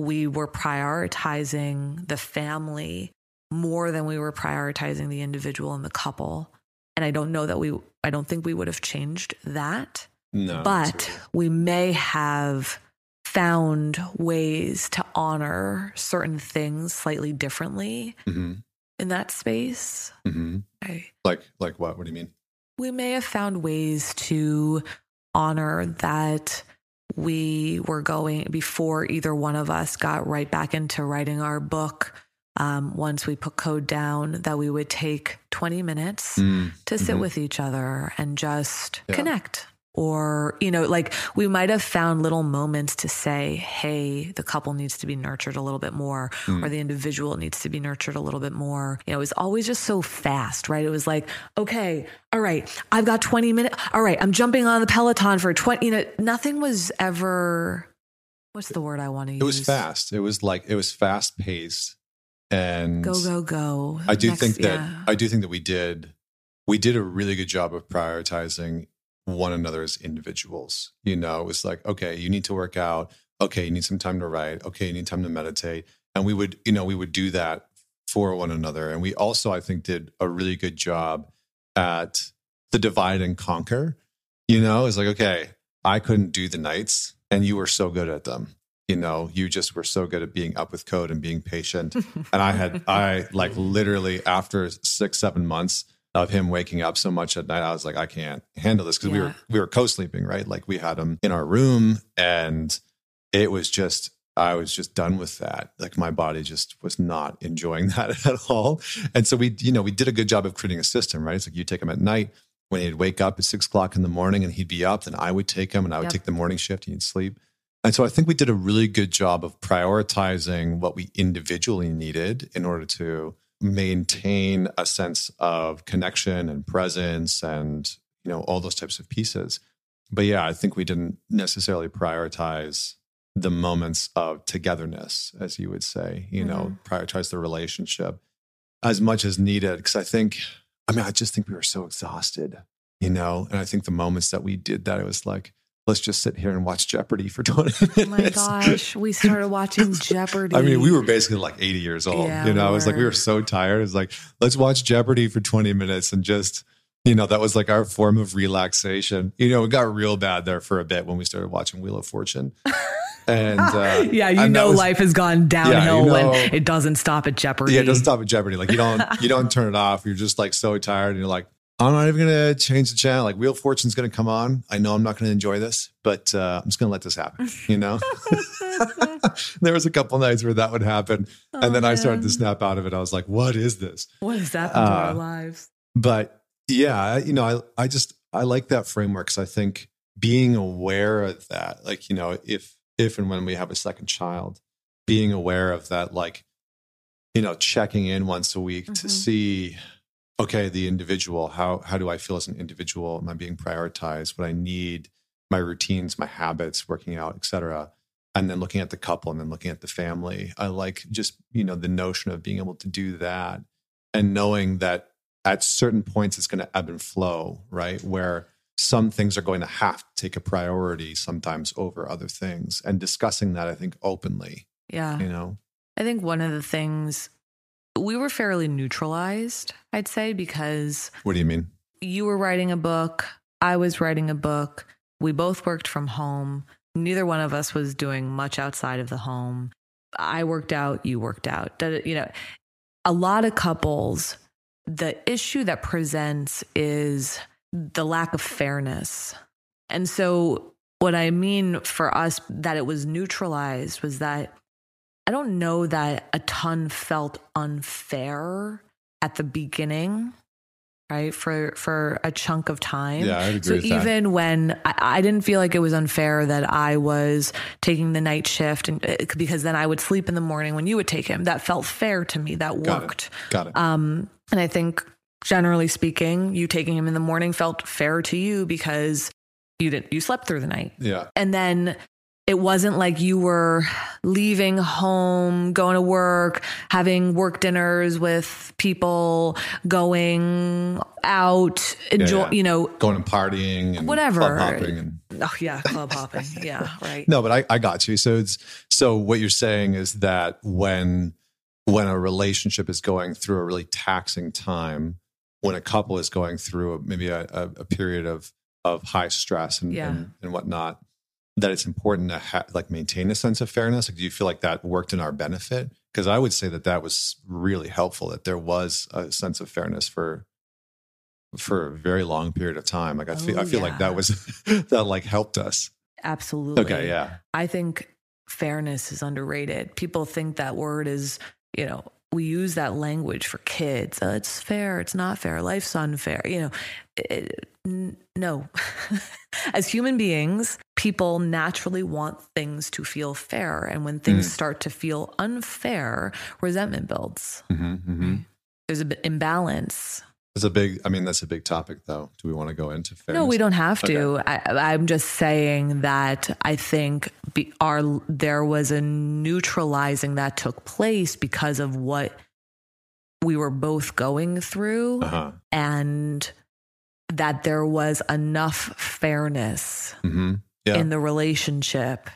we were prioritizing the family more than we were prioritizing the individual and the couple. And I don't know that we I don't think we would have changed that No. but we may have found ways to honor certain things slightly differently hmm in that space. hmm I, Like, like what? What do you mean? we may have found ways to honor that we were going before either one of us got right back into writing our book. Um, once we put code down, that we would take 20 minutes Mm, to sit mhm. with each other and just Yeah. connect. Or, you know, like we might have found little moments to say, hey, the couple needs to be nurtured a little bit more, Mm. or the individual needs to be nurtured a little bit more. You know, it was always just so fast, right? It was like, okay, all right, I've got 20 minutes. All right, I'm jumping on the Peloton for 20, you know, nothing was ever, what's the word I want to use? It was fast. It was like it was fast paced, and Go, go, go. I do Next- think that yeah. I do think that we did we did a really good job of prioritizing one another as individuals. You know, it was like, okay, you need to work out. Okay, you need some time to write. Okay, you need time to meditate. And we would, you know, we would do that for one another. And we also, I think, did a really good job at the divide and conquer. You know, it's like, okay, I couldn't do the nights and you were so good at them. You know, you just were so good at being up with code and being patient. And I had, I like literally after six, seven months of him waking up so much at night, I was like, I can't handle this because we were, we were co sleeping, right? Like we had him in our room and it was just, I was just done with that. Like my body just was not enjoying that at all. And so we, you know, we did a good job of creating a system, right? It's like you take him at night when he'd wake up at six o'clock in the morning and he'd be up, then I would take him and I would Yep. take the morning shift and he'd sleep. And so I think we did a really good job of prioritizing what we individually needed in order to maintain a sense of connection and presence and you know all those types of pieces. But yeah, I think we didn't necessarily prioritize the moments of togetherness, as you would say, you know, mm-hmm. prioritize the relationship as much as needed. Because I think, I mean, I just think we were so exhausted, you know, and I think the moments that we did that, it was like, let's just sit here and watch Jeopardy for 20 minutes. Oh my gosh, we started watching Jeopardy. I mean, we were basically like 80 years old. Yeah, you know, it was like we were. so tired. It was like, let's watch Jeopardy for 20 minutes and just, you know, that was like our form of relaxation. You know, it got real bad there for a bit when we started watching Wheel of Fortune. And uh, yeah, you and know, was- life has gone downhill know- when it doesn't stop at Jeopardy. Yeah, it doesn't stop at Jeopardy. Like you don't you don't turn it off. You're just like so tired and you're like, I'm not even going to change the channel. Like Wheel of Fortune's going to come on. I know I'm not going to enjoy this, but uh, I'm just going to let this happen. You know, there was a couple nights where that would happen, Oh, and then I started to snap out of it. I was like, "What is this?" What is that happened to our Uh, lives? But yeah, you know, I I just I like that framework because I think being aware of that, like you know, if if and when we have a second child, being aware of that, like you know, checking in once a week to Mhm. see, okay, the individual, how how do I feel as an individual? Am I being prioritized? What I need, my routines, my habits, working out, etc. And then looking at the couple and then looking at the family. I like just, you know, the notion of being able to do that and knowing that at certain points it's going to ebb and flow, right? Where some things are going to have to take a priority sometimes over other things and discussing that, I think, openly, Yeah. you know? I think one of the things we were fairly neutralized, I'd say, because What do you mean? you were writing a book, I was writing a book, we both worked from home. Neither one of us was doing much outside of the home. I worked out, you worked out. You know, a lot of couples, the issue that presents is the lack of fairness. And so, what I mean for us that it was neutralized was that I don't know that a ton felt unfair at the beginning, right? For for a chunk of time. Yeah, I'd agree So with that. even when I, I didn't feel like it was unfair that I was taking the night shift, and uh, because then I would sleep in the morning when you would take him, that felt fair to me. That Got it. worked. Got it. Um, and I think generally speaking, you taking him in the morning felt fair to you because you didn't you slept through the night. yeah. And then it wasn't like you were leaving home, going to work, having work dinners with people, going out, enjoy, yeah. you know, Going and partying and Whatever. club hopping and oh yeah, club hopping. Yeah, right. No, but I, I got you. So it's so what you're saying is that when when a relationship is going through a really taxing time, when a couple is going through a, maybe a, a, a period of of high stress and, Yeah. and and whatnot, that it's important to ha- like maintain a sense of fairness. Like, do you feel like that worked in our benefit? Because I would say that that was really helpful. That there was a sense of fairness for for a very long period of time. Like I feel Oh, I feel like that was that like helped us. Absolutely. Okay, yeah. I think fairness is underrated. People think that word is, you know, we use that language for kids. Uh, it's fair. It's not fair. Life's unfair. You know, it, n- no. As human beings, people naturally want things to feel fair. And when things Mm. start to feel unfair, resentment builds. hmm hmm There's a bit imbalance. It's a big. I mean, that's a big topic, though. Do we want to go into fairness? No, we don't have to. I, I'm just saying that I think be, our there was a neutralizing that took place because of what we were both going through, Uh huh. and that there was enough fairness hmm Yeah. in the relationship.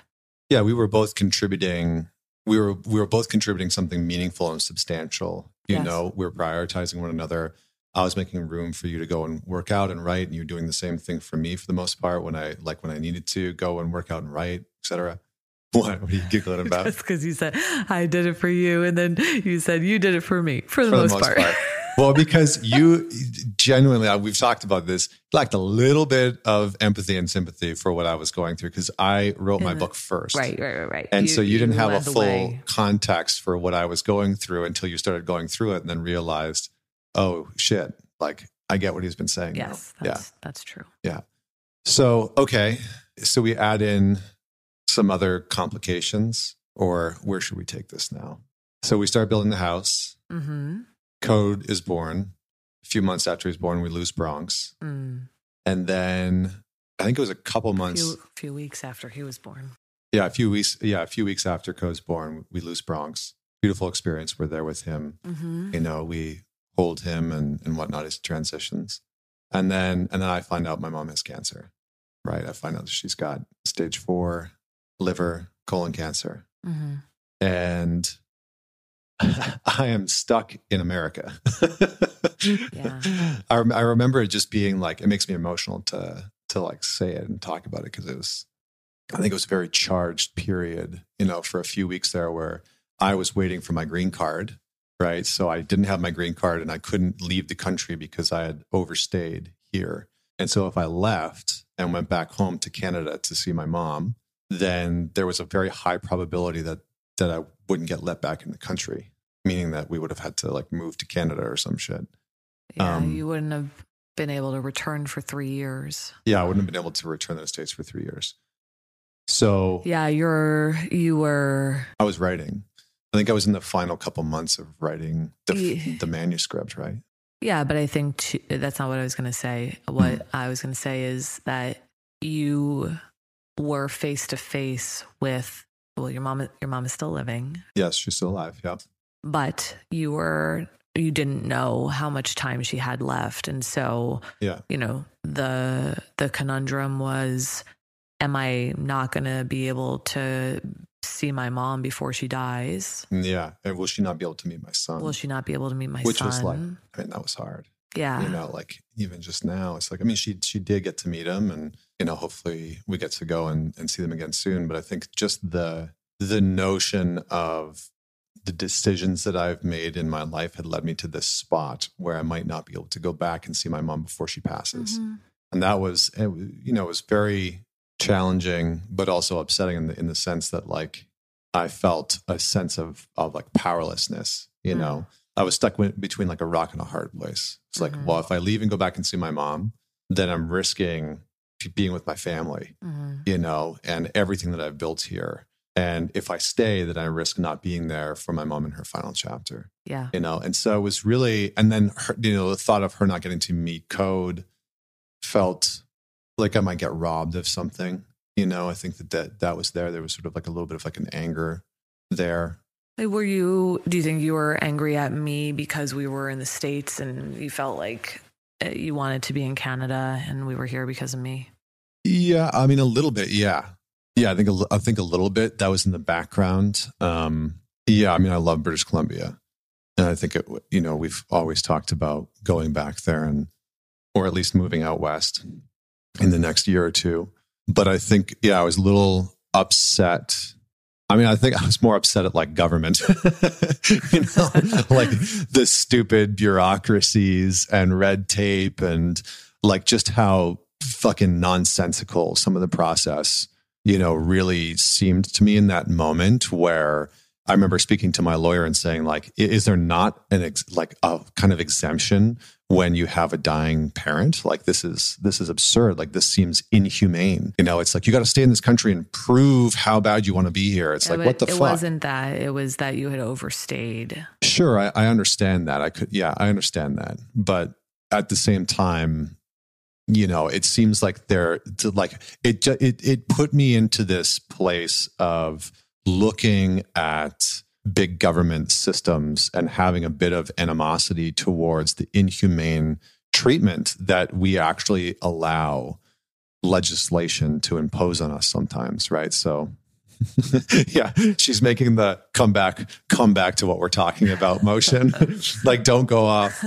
Yeah, we were both contributing. We were we were both contributing something meaningful and substantial. You Yes. know, we were prioritizing one another. I was making room for you to go and work out and write, and you're doing the same thing for me for the most part. When I like when I needed to go and work out and write, etc. What? What are you giggling about? Just because you said I did it for you, and then you said you did it for me for the, for most, the most part. part. well, because you genuinely, we've talked about this, lacked a little bit of empathy and sympathy for what I was going through because I wrote my book first. right, right, right, right. And so you didn't have a full context for what I was going through until you started going through it and then realized, oh shit, like I get what he's been saying. now. Yes, Yeah. that's, that's true. Yeah. So, okay. So we add in some other complications, or where should we take this now? So we start building the house. Mm-hmm. Code is born. A few months after he's born, we lose Bronx. Mm. And then I think it was a couple A months. few, few weeks after he was born. Yeah, a few weeks. Yeah, a few weeks after Code's born, we lose Bronx. Beautiful experience. We're there with him. Mm-hmm. You know, we hold him and, and whatnot as he transitions. And then and then I find out my mom has cancer. Right. I find out that she's got stage four liver, colon cancer. Mm-hmm. And I am stuck in America. Yeah. I, I remember it just being like, it makes me emotional to, to like say it and talk about it because it was, I think it was a very charged period, you know, for a few weeks there where I was waiting for my green card, right? So I didn't have my green card and I couldn't leave the country because I had overstayed here. And so if I left and went back home to Canada to see my mom, then there was a very high probability that that I wouldn't get let back in the country, meaning that we would have had to like move to Canada or some shit. Yeah, Um, you wouldn't have been able to return for three years. Yeah, I wouldn't have been able to return to the States for three years. So Yeah, you're you were I was writing. I think I was in the final couple months of writing the, Ye- the manuscript, right? yeah, but I think t that's not what I was going to say. Hmm. What I was going to say is that you were face to face with well, your mom your mom is still living, Yes, she's still alive. Yeah. but you were you didn't know how much time she had left and so Yeah. you know the the conundrum was am i not going to be able to see my mom before she dies Yeah. And will she not be able to meet my son? will she not be able to meet my Which son Which was like, I mean, that was hard. yeah You know, like even just now, it's like, I mean, she she did get to meet him and, you know, hopefully we get to go and, and see them again soon. But I think just the the notion of the decisions that I've made in my life had led me to this spot where I might not be able to go back and see my mom before she passes. Mhm. and that was you know it was very challenging but also upsetting in the in the sense that like i felt a sense of of like powerlessness you Mm. know i was stuck wi- between like a rock and a hard place it's like Mhm. well if i leave and go back and see my mom then i'm risking being with my family Mhm. you know and everything that i've built here and if i stay then i risk not being there for my mom in her final chapter yeah you know and so it was really and then her, you know the thought of her not getting to meet code felt like i might get robbed of something you know i think that that, that was there. There was sort of like a little bit of like an anger there. Were you do you think you were angry at me because we were in the states and you felt like uh, you wanted to be in canada and we were here because of me? Yeah i mean a little bit yeah. Yeah i think a, i think a little bit. That was in the background. Um yeah i mean i love british columbia. And i think it you know we've always talked about going back there and or at least moving out west in the next year or two. But i think yeah i was a little upset. I mean i think i was more upset at like government you know like the stupid bureaucracies and red tape and like just how fucking nonsensical some of the process you know really seemed to me in that moment where i remember speaking to my lawyer and saying like is there not an ex- like a kind of exemption when you have a dying parent like this is this is absurd like this seems inhumane you know it's like you got to stay in this country and prove how bad you want to be here it's Yeah, like what the it fuck wasn't that it was that you had overstayed Sure, I, I understand that. I could, yeah, I understand that. But at the same time, you know, it seems like they're like it. It it put me into this place of looking at big government systems and having a bit of animosity towards the inhumane treatment that we actually allow legislation to impose on us sometimes, right? So yeah, she's making the come back, come back to what we're talking about motion. like, don't go off.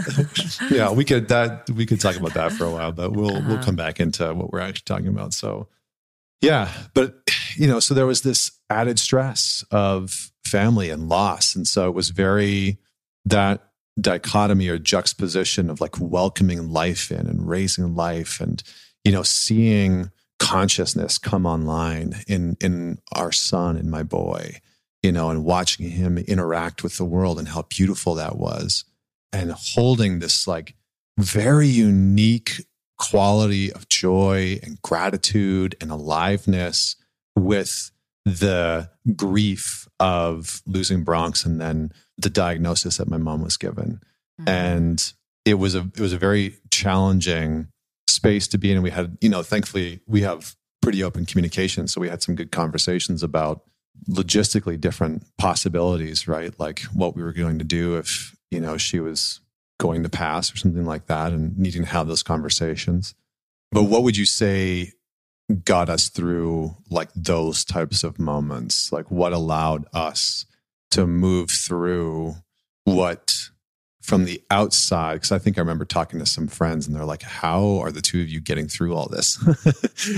yeah, we could that we could talk about that for a while, but we'll we'll Uh-huh. come back into what we're actually talking about. So, yeah, but you know, so there was this added stress of family and loss, and so it was very that dichotomy or juxtaposition of like welcoming life in and raising life and you know seeing consciousness come online in in our son and my boy you know and watching him interact with the world and how beautiful that was and holding this like very unique quality of joy and gratitude and aliveness with the grief of losing Bronx and then the diagnosis that my mom was given. Mhm. and it was a it was a very challenging space to be in. And we had you know thankfully we have pretty open communication so we had some good conversations about logistically different possibilities right? Like what we were going to do if you know she was going to pass or something like that and needing to have those conversations. But what would you say got us through like those types of moments like what allowed us to move through what from the outside because i think i remember talking to some friends and they're like how are the two of you getting through all this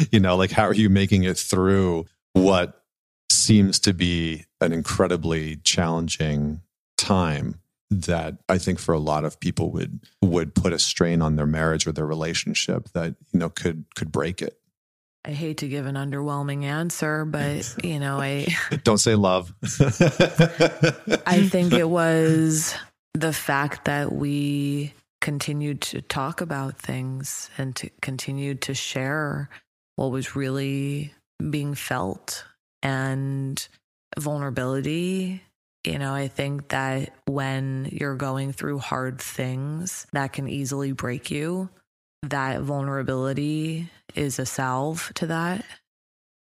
you know like how are you making it through what seems to be an incredibly challenging time that I think for a lot of people would would put a strain on their marriage or their relationship that you know could could break it. I hate to give an underwhelming answer, but you know, I don't say love. I think it was the fact that we continued to talk about things and to continue to share what was really being felt and vulnerability. You know, I think that when you're going through hard things that can easily break you, that vulnerability is a salve to that.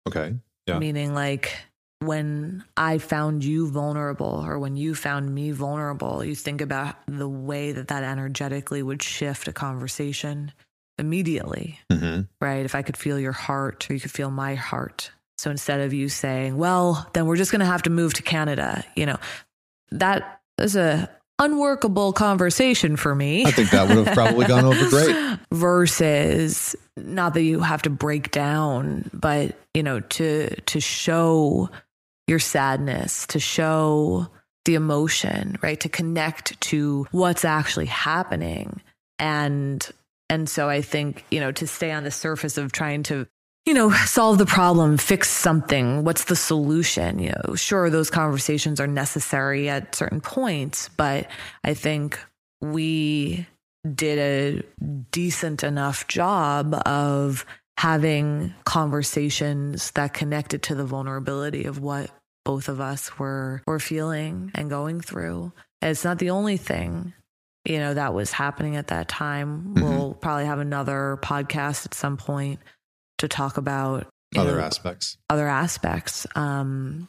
Okay. Yeah. Meaning, like, when I found you vulnerable or when you found me vulnerable, you think about the way that that energetically would shift a conversation immediately, mm-hmm. right? If I could feel your heart or you could feel my heart. So instead of you saying, well, then we're just going to have to move to Canada, you know, that is a unworkable conversation for me. I think that would have probably gone over great. Versus not that you have to break down, but you know, to to show your sadness, to show the emotion, right? To connect to what's actually happening. And and so I think, you know, to stay on the surface of trying to you know, solve the problem, fix something. What's the solution? You know, sure, those conversations are necessary at certain points, but I think we did a decent enough job of having conversations that connected to the vulnerability of what both of us were were feeling and going through. And it's not the only thing you know that was happening at that time. Mm-hmm. We'll probably have another podcast at some point to talk about other know, aspects. Other aspects. Um,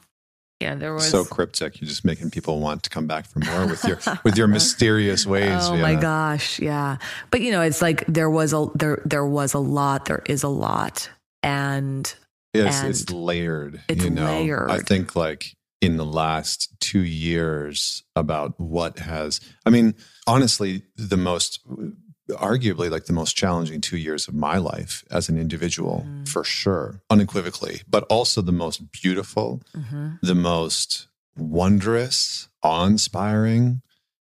yeah, there was so cryptic. You're just making people want to come back for more with your with your mysterious ways. Oh my gosh, yeah. But you know, it's like there was a there there was a lot. There is a lot, and it's, and it's layered. It's you know? layered. I think like in the last two years about what has. I mean, honestly, the most arguably like the most challenging two years of my life as an individual, mm-hmm. for sure, unequivocally, but also the most beautiful, mm-hmm. the most wondrous, awe inspiring.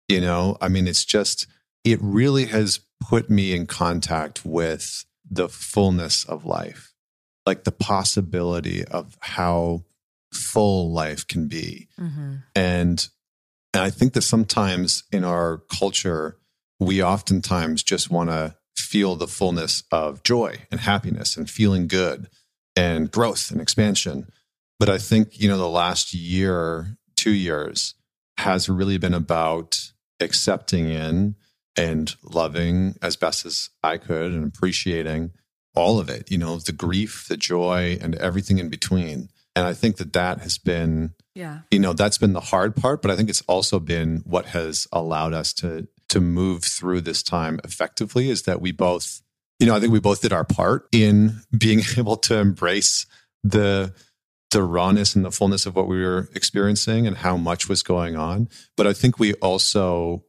You know, I mean, it's just, it really has put me in contact with the fullness of life, like the possibility of how full life can be. Mm-hmm. And, and I think that sometimes in our culture, we oftentimes just want to feel the fullness of joy and happiness and feeling good and growth and expansion. But I think, you know, the last year, two years has really been about accepting in and loving as best as I could and appreciating all of it, you know, the grief, the joy, and everything in between. And I think that that has been, yeah, you know, that's been the hard part, but I think it's also been what has allowed us to to move through this time effectively is that we both, you know, I think we both did our part in being able to embrace the the rawness and the fullness of what we were experiencing and how much was going on. But I think we also,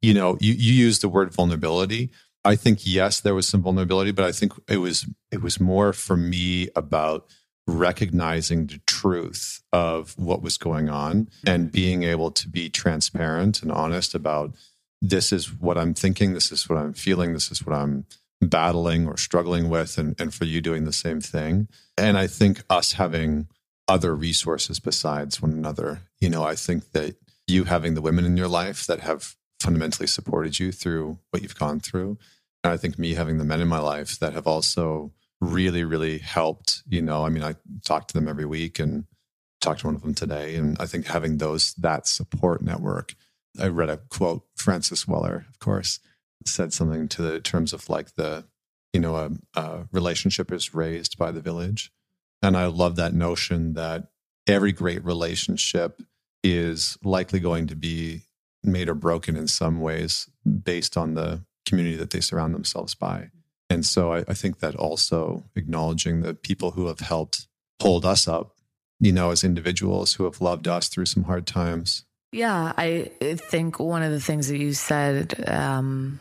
you know, you, you used the word vulnerability. I think yes, there was some vulnerability, but I think it was it was more for me about recognizing the truth of what was going on and being able to be transparent and honest about this is what I'm thinking, this is what I'm feeling, this is what I'm battling or struggling with, and, and for you doing the same thing. And I think us having other resources besides one another, you know, I think that you having the women in your life that have fundamentally supported you through what you've gone through. And I think me having the men in my life that have also really, really helped. You know, I mean, I talk to them every week and talked to one of them today. And I think having those, that support network I read a quote, Francis Weller, of course, said something to the terms of like the, you know, a, a relationship is raised by the village. And I love that notion that every great relationship is likely going to be made or broken in some ways based on the community that they surround themselves by. And so I, I, think that also acknowledging the people who have helped hold us up, you know, as individuals who have loved us through some hard times, yeah, I think one of the things that you said, um,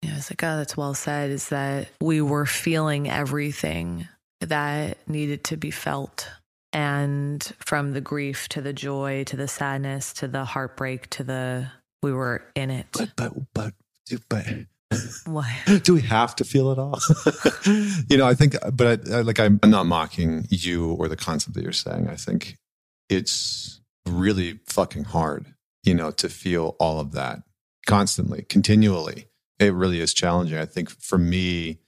you know, it's like, oh, that's well said, is that we were feeling everything that needed to be felt. And from the grief to the joy to the sadness to the heartbreak to the we were in it. But but but but What? do we have to feel it all? you know, I think, but I, I, like I'm not mocking you or the concept that you're saying. I think it's really fucking hard, you know, to feel all of that constantly, continually. It really is challenging. I think for me,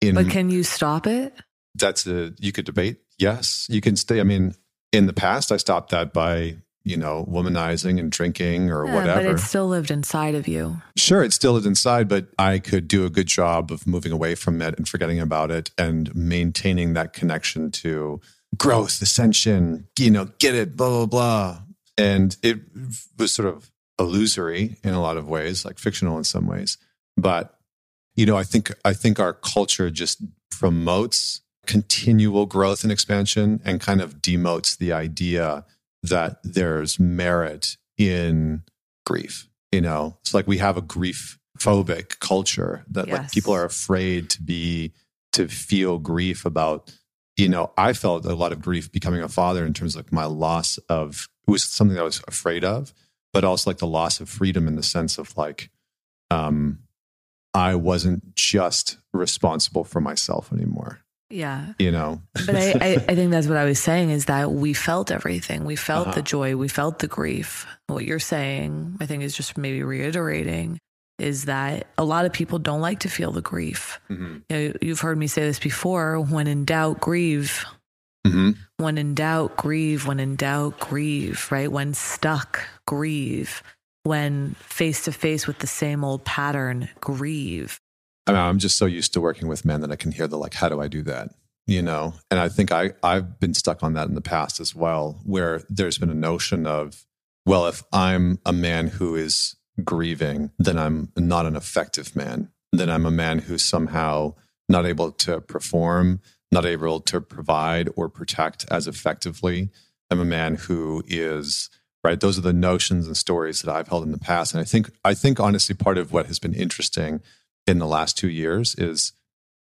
in But can you stop it? that's a you could debate. Yes, you can stay. I mean, in the past, I stopped that by you know womanizing and drinking or Yeah, whatever. But it still lived inside of you. Sure, it still is inside, but I could do a good job of moving away from it and forgetting about it and maintaining that connection to growth, ascension, you know, get it, blah, blah, blah. And it was sort of illusory in a lot of ways, like fictional in some ways. But, you know, I think I think our culture just promotes continual growth and expansion and kind of demotes the idea that there's merit in grief you know? It's like we have a grief phobic culture that like people are afraid to be to feel grief about. You know i felt a lot of grief becoming a father in terms of like my loss of it was something that i was afraid of but also like the loss of freedom in the sense of like um i wasn't just responsible for myself anymore Yeah. you know But I, I, I think that's what I was saying is that we felt everything. We felt Uh-huh. the joy. We felt the grief. What you're saying, I think, is just maybe reiterating is that a lot of people don't like to feel the grief. Mhm. You know, you've heard me say this before when in doubt, grieve. Mhm. When in doubt, grieve. When in doubt, grieve, right? When stuck, grieve. When face to face with the same old pattern, grieve. I mean, I'm just so used to working with men that I can hear the like, how do I do that? You know, and I think I I've been stuck on that in the past as well, where there's been a notion of, well, if I'm a man who is grieving, then I'm not an effective man. Then I'm a man who's somehow not able to perform, not able to provide or protect as effectively. I'm a man who is right. Those are the notions and stories that I've held in the past, and I think I think honestly, part of what has been interesting in the last two years is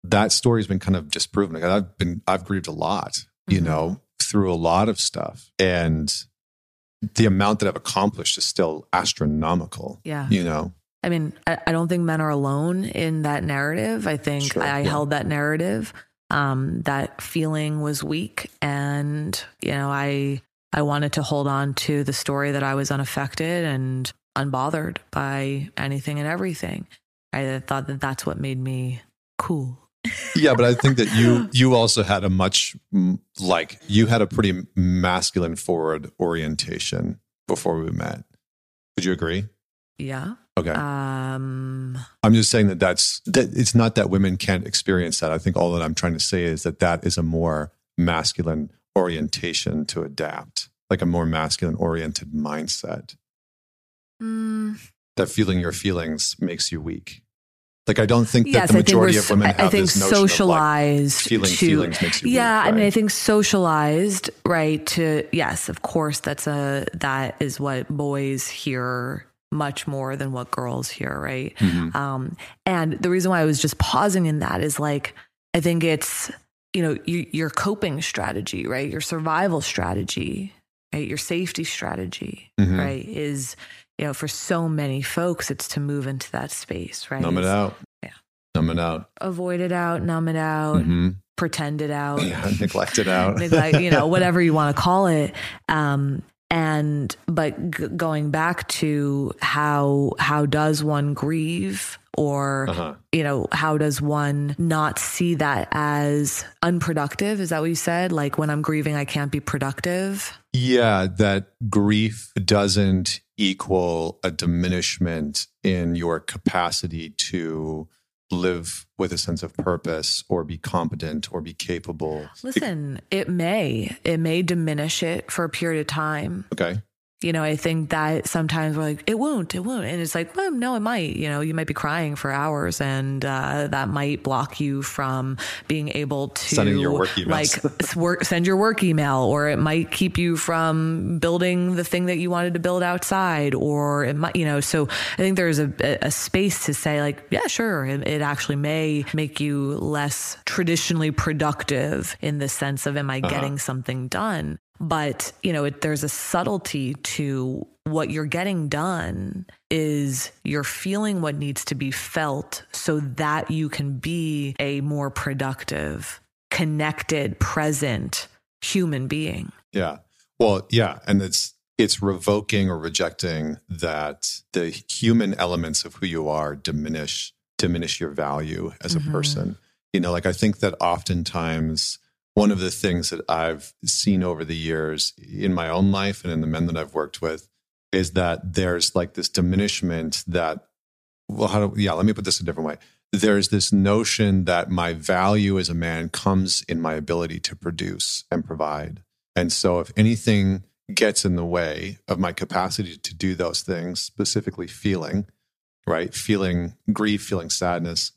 that story's been kind of disproven. Like I've been I've grieved a lot, you Mhm. know, through a lot of stuff. And the amount that I've accomplished is still astronomical. Yeah. You know. I mean, I, I don't think men are alone in that narrative. I think Sure, I yeah. held that narrative. Um, that feeling was weak, and you know, I I wanted to hold on to the story that I was unaffected and unbothered by anything and everything. I thought that that's what made me cool. Yeah, but I think that you you also had a much like you had a pretty masculine forward orientation before we met. Would you agree? Yeah. Okay. Um. I'm just saying that that's that it's not that women can't experience that. I think all that I'm trying to say is that that is a more masculine orientation to adapt, like a more masculine oriented mindset. mm, That feeling your feelings makes you weak. Like I don't think that yes, the I majority of women I have think this notion of like socialized feeling to feelings makes you yeah weak. i mean i think socialized right to yes of course that's a that is what boys hear much more than what girls hear right Mhm. um and the reason why i was just pausing in that is like i think it's you know you, your coping strategy right your survival strategy right your safety strategy Mhm. right is you know for so many folks it's to move into that space right numb it It's out. Yeah. Numb it out. avoid it out numb it out Mhm. pretend it out Yeah, neglect it out. neglect, you know, whatever you want to call it. Um, and but g- going back to how how does one grieve or Uh-huh. you know how does one not see that as unproductive? Is that what you said? Like when i'm grieving i can't be productive? Yeah, that grief doesn't equal a diminishment in your capacity to live with a sense of purpose or be competent or be capable. listen it may it may diminish it for a period of time Okay. You know, I think that sometimes we're like, it won't, it won't. And it's like, well, no, it might. You know, you might be crying for hours and uh, that might block you from being able to Sending your work emails. like work, send your work email, or it might keep you from building the thing that you wanted to build outside, or it might, you know, so I think there's a, a space to say like, yeah, sure. It, it actually may make you less traditionally productive in the sense of, am I Uh-huh. getting something done? But you know it, there's a subtlety to what you're getting done is you're feeling what needs to be felt so that you can be a more productive connected present human being. Yeah. Well yeah and it's it's revoking or rejecting that the human elements of who you are diminish diminish your value as a mm-hmm. person. You know like i think that oftentimes one of the things that I've seen over the years in my own life and in the men that I've worked with is that there's like this diminishment that, well, how do, yeah, let me put this a different way. There's this notion that my value as a man comes in my ability to produce and provide. And so if anything gets in the way of my capacity to do those things, specifically feeling, right? Feeling grief, feeling sadness,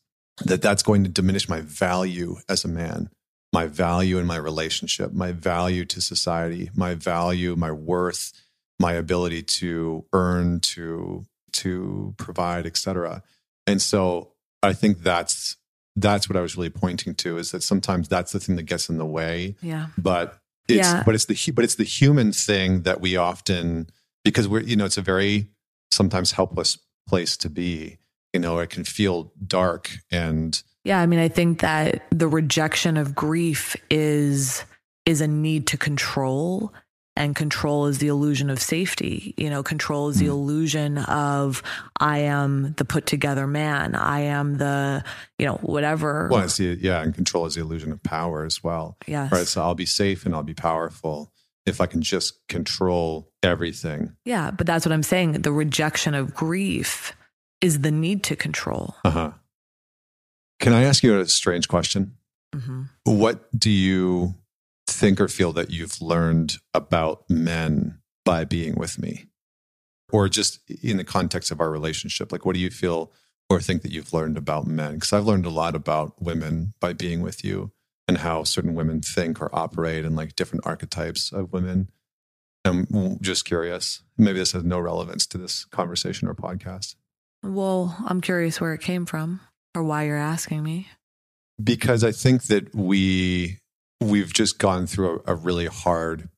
that that's going to diminish my value as a man my value in my relationship, my value to society, my value, my worth, my ability to earn, to to provide, etc. And so I think that's that's what I was really pointing to is that sometimes that's the thing that gets in the way. Yeah. But it's yeah. but it's the but it's the human thing that we often because we're you know it's a very sometimes helpless place to be. You know, it can feel dark and yeah, I mean, I think that the rejection of grief is is a need to control and control is the illusion of safety. You know, control is the hmm. illusion of I am the put together man. I am the, you know, whatever. Well, it's the, yeah, and control is the illusion of power as well. Yes. Right. So I'll be safe and I'll be powerful if I can just control everything. Yeah. But that's what I'm saying. The rejection of grief is the need to control. Uh huh. Can I ask you a strange question? Mm-hmm. What do you think or feel that you've learned about men by being with me? Or just in the context of our relationship? Like, what do you feel or think that you've learned about men? Because I've learned a lot about women by being with you and how certain women think or operate and like different archetypes of women. I'm just curious. Maybe this has no relevance to this conversation or podcast. Well, I'm curious where it came from or why you're asking me. Because I think that we we've just gone through a, a really hard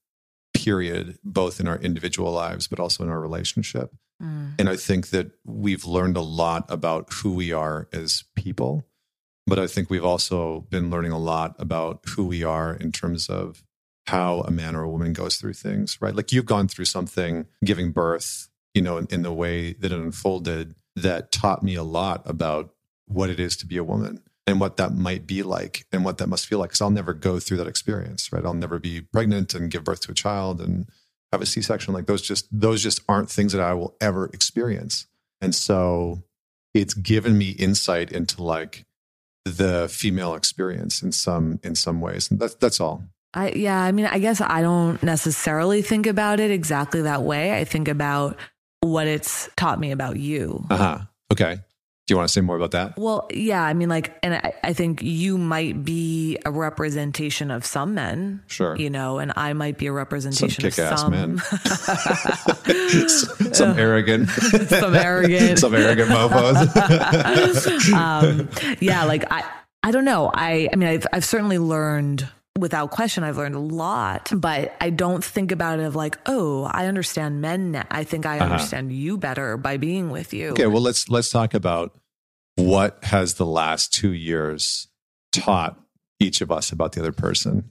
period, both in our individual lives, but also in our relationship. Mm. And I think that we've learned a lot about who we are as people. But I think we've also been learning a lot about who we are in terms of how a man or a woman goes through things, right? Like you've gone through something giving birth, you know, in, in the way that it unfolded that taught me a lot about what it is to be a woman and what that might be like and what that must feel like. Because I'll never go through that experience, right? I'll never be pregnant and give birth to a child and have a C-section. Like those just those just aren't things that I will ever experience. And so it's given me insight into like the female experience in some in some ways. And that's that's all. I yeah, I mean, I guess I don't necessarily think about it exactly that way. I think about what it's taught me about you. Uh-huh. Okay. Do you want to say more about that? Well, yeah. I mean, like, and I, I, think you might be a representation of some men. Sure. You know, and I might be a representation some of some men. some arrogant. some arrogant. some arrogant mofos. um, yeah. Like, I, I don't know. I, I mean, I've, I've certainly learned without question i've learned a lot but i don't think about it of like oh i understand men now. i think i uh-huh. understand you better by being with you okay well let's let's talk about what has the last two years taught each of us about the other person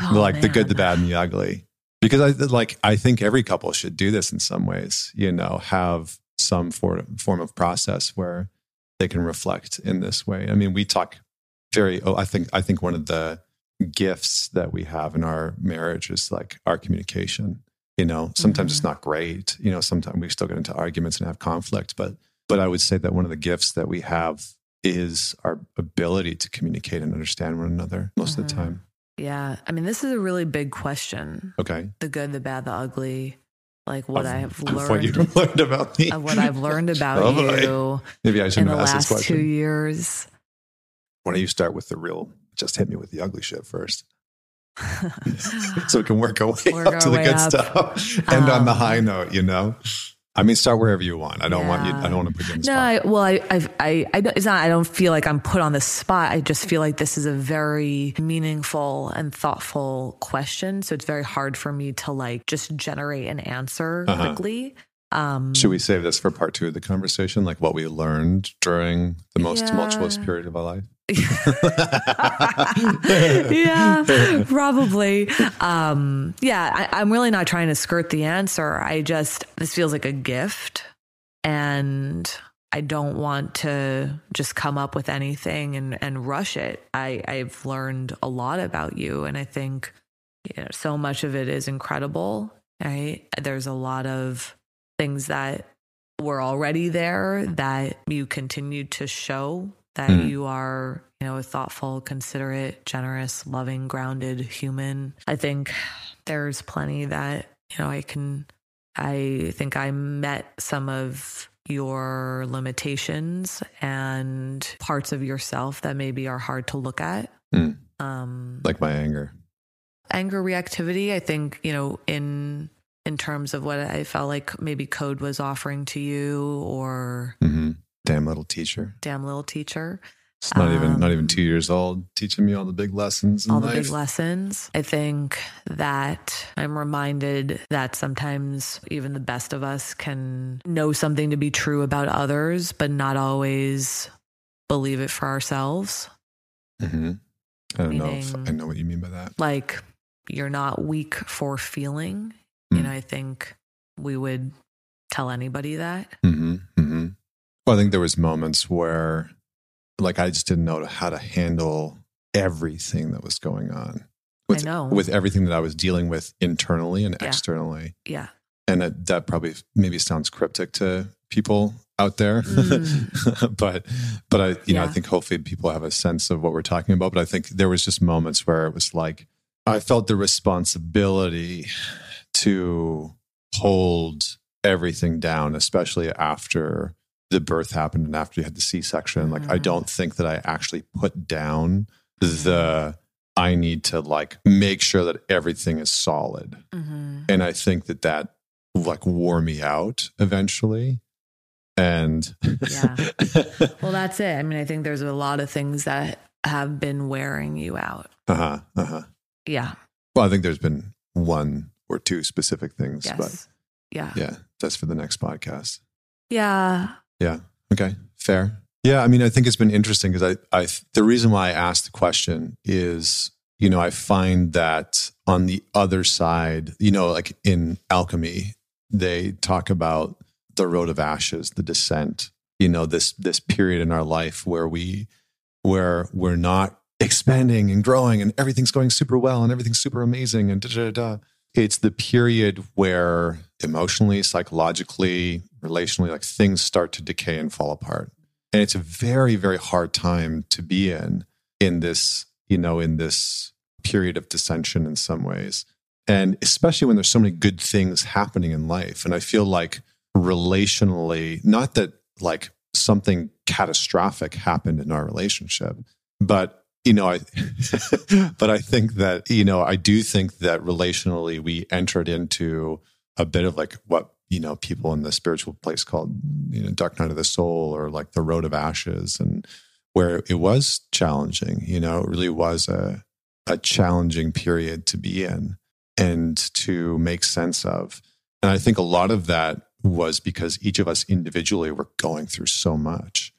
oh, like man. the good the bad and the ugly because i like i think every couple should do this in some ways you know have some form, form of process where they can reflect in this way i mean we talk very oh i think i think one of the gifts that we have in our marriage is like our communication. You know, sometimes mm-hmm. it's not great. You know, sometimes we still get into arguments and have conflict, but but I would say that one of the gifts that we have is our ability to communicate and understand one another most mm-hmm. of the mm-hmm. time. Yeah. I mean, this is a really big question. Okay. The good, the bad, the ugly. Like what of, I have learned. What you learned about me. What I've learned about oh, you. Maybe I in have the last two years. Why don't you start with the real just hit me with the ugly shit first. so we can work our way work up our to the good up. stuff. End um, on the high um, note, you know. I mean, start wherever you want. I don't want you. I don't want to put you in the No, spot. I, well, I, I, I, I, don't- it's not. I don't feel like I'm put on the spot. I just feel like this is a very meaningful and thoughtful question. So it's very hard for me to like just generate an answer Uh-huh. quickly. Um, Should we save this for part two of the conversation, like what we learned during the most Yeah. tumultuous period of our life? yeah, probably. Um, yeah, I, I'm really not trying to skirt the answer. I just, this feels like a gift. And I don't want to just come up with anything and, and rush it. I, I've learned a lot about you. And I think you know, so much of it is incredible, right? There's a lot of things that were already there that you continue to show that Mm. you are, you know, a thoughtful, considerate, generous, loving, grounded human. I think there's plenty that, you know, I can, I think I met some of your limitations and parts of yourself that maybe are hard to look at. Mm. Um, Like my anger. anger reactivity i think you know in in terms of what i felt like maybe code was offering to you or hmm Damn little teacher. damn little teacher. It's not even not even Um, two years old, teaching me all the big lessons in all the big lessons. I think that i'm reminded that sometimes even the best of us can know something to be true about others but not always believe it for ourselves. Hmm I don't know if I know what you mean by that. like you're not weak for feeling you Mm. know i think we would tell anybody that hmm hmm Well, I think there was moments where, like, I just didn't know how to handle everything that was going on. With, know. with everything that I was dealing with internally and Yeah. externally, yeah and that, that probably maybe sounds cryptic to people out there, Mm. but but I you know I think hopefully people have a sense of what we're talking about. But I think there was just moments where it was like I felt the responsibility to hold everything down, especially after the birth happened and after you had the C section. Like I Mhm. don't think that I actually put down the I need to like make sure that everything is solid. hmm And I think that that like wore me out eventually. And Yeah. Well, that's it. I mean, I think there's a lot of things that have been wearing you out. uh-huh, uh-huh. Yeah. Well, I think there's been one or two specific things, Yes. but yeah. yeah, that's for the next podcast. Yeah. Yeah. Okay. Fair. Yeah. I mean, I think it's been interesting because I, I, the reason why I asked the question is, you know, I find that on the other side, you know, like in alchemy, they talk about the road of ashes, the descent, you know, this, this period in our life where we, where we're not expanding and growing and everything's going super well and everything's super amazing and da da da. It's the period where emotionally, psychologically, relationally, like things start to decay and fall apart. And it's a very, very hard time to be in, in this, you know, in this period of dissension in some ways. And especially when there's so many good things happening in life. And I feel like relationally, not that like something catastrophic happened in our relationship, but you know, I, but I think that, you know, I do think that relationally we entered into a bit of like what, you know, people in the spiritual place called, you know, dark night of the soul or like the road of ashes and where it was challenging, you know, it really was a, a challenging period to be in and to make sense of. And I think a lot of that was because each of us individually were going through so much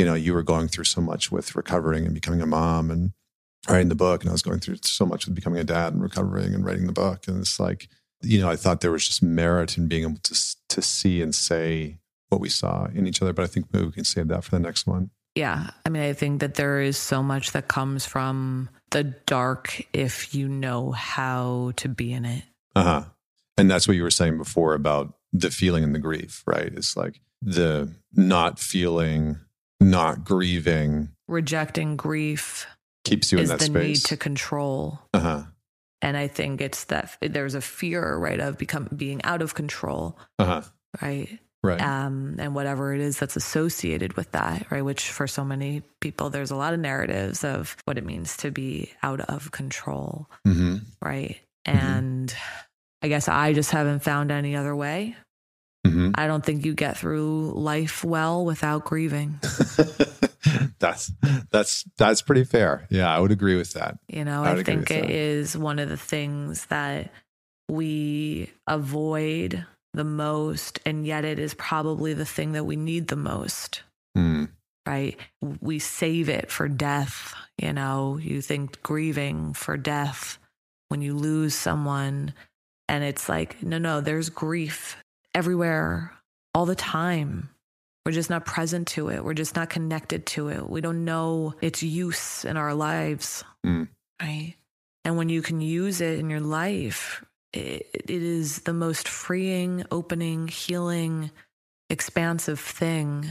you know, you were going through so much with recovering and becoming a mom and writing the book. And I was going through so much with becoming a dad and recovering and writing the book. And it's like, you know, I thought there was just merit in being able to, to see and say what we saw in each other. But I think maybe we can save that for the next one. Yeah. I mean, I think that there is so much that comes from the dark if you know how to be in it. Uh huh. And that's what you were saying before about the feeling and the grief, right? It's like the not feeling, not grieving Rejecting grief keeps you in is that the need to control. uh huh. And I think it's that there's a fear, right, of become being out of control, Uh huh. right? Right. um, and whatever it is that's associated with that, right? Which for so many people, there's a lot of narratives of what it means to be out of control, hmm right? Mhm. And I guess I just haven't found any other way. Mhm. I don't think you get through life well without grieving. that's that's that's pretty fair. Yeah, I would agree with that. You know, I I think it that. is one of the things that we avoid the most, and yet it is probably the thing that we need the most, Hmm. right? We save it for death. You know, you think grieving for death when you lose someone, and it's like, no, no, there's grief everywhere all the time. We're just not present to it. We're just not connected to it. We don't know its use in our lives. Mm. Right. And when you can use it in your life, it, it is the most freeing, opening, healing, expansive thing.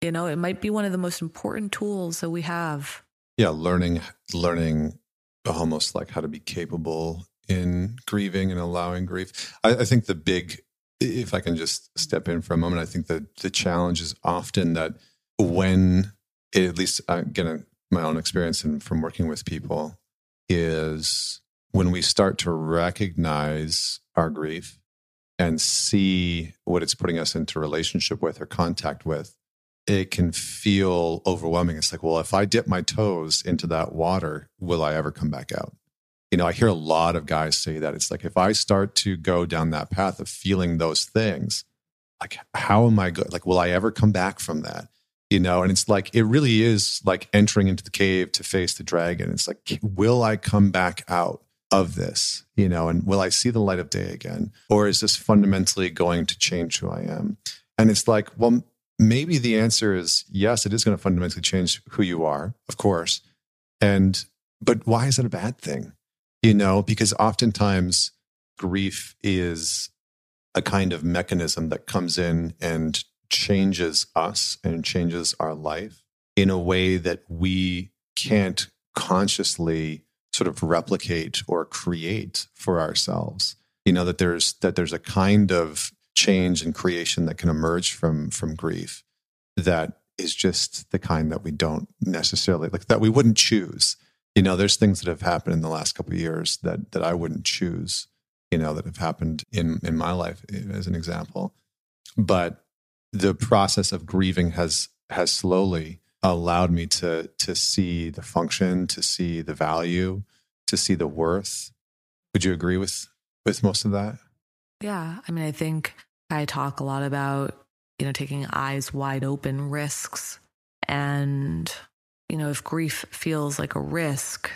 You know, it might be one of the most important tools that we have. Yeah, learning learning almost like how to be capable in grieving and allowing grief. I, I think the big, if I can just step in for a moment, I think that the challenge is often that when, at least uh, again, uh, my own experience and from working with people, is when we start to recognize our grief and see what it's putting us into relationship with or contact with, it can feel overwhelming. It's like, well, if I dip my toes into that water, will I ever come back out? You know, I hear a lot of guys say that. It's like, if I start to go down that path of feeling those things, like, how am I good? Like, will I ever come back from that? You know, and it's like, it really is like entering into the cave to face the dragon. It's like, will I come back out of this? You know, and will I see the light of day again? Or is this fundamentally going to change who I am? And it's like, well, maybe the answer is yes, it is going to fundamentally change who you are, of course. And, but why is it a bad thing? You know, because oftentimes grief is a kind of mechanism that comes in and changes us and changes our life in a way that we can't consciously sort of replicate or create for ourselves. You know that there's that there's a kind of change and creation that can emerge from from grief that is just the kind that we don't necessarily like that we wouldn't choose you know there's things that have happened in the last couple of years that that i wouldn't choose you know that have happened in in my life eh, as an example but the process of grieving has has slowly allowed me to to see the function to see the value to see the worth would you agree with with most of that Yeah. I mean, I think I talk a lot about, you know, taking eyes wide open risks. And, you know, if grief feels like a risk,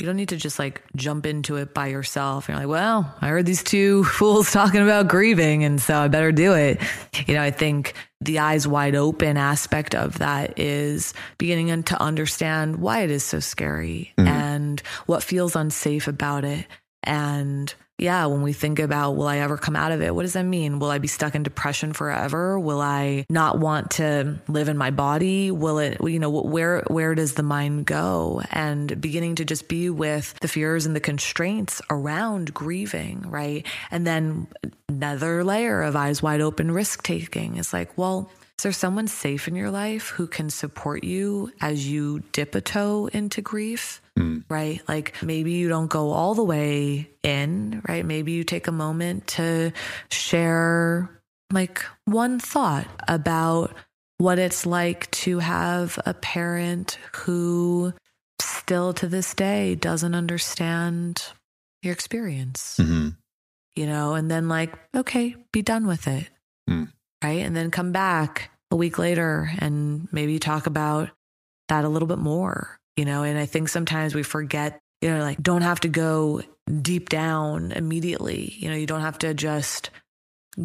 you don't need to just like jump into it by yourself. You're like, well, I heard these two fools talking about grieving, and so I better do it. You know, I think the eyes wide open aspect of that is beginning to understand why it is so scary Mhm. and what feels unsafe about it. And yeah, when we think about will I ever come out of it, what does that mean? Will I be stuck in depression forever? Will I not want to live in my body? Will it, you know, where where does the mind go? And beginning to just be with the fears and the constraints around grieving, right? And then another layer of eyes wide open risk taking is like, well, is there someone safe in your life who can support you as you dip a toe into grief? Mm. right? Like maybe you don't go all the way in, right? Maybe you take a moment to share like one thought about what it's like to have a parent who still to this day doesn't understand your experience, Mhm. you know, and then like, okay, be done with it. Mm. Right. And then come back a week later and maybe talk about that a little bit more, you know, and I think sometimes we forget, you know, like don't have to go deep down immediately. You know, you don't have to just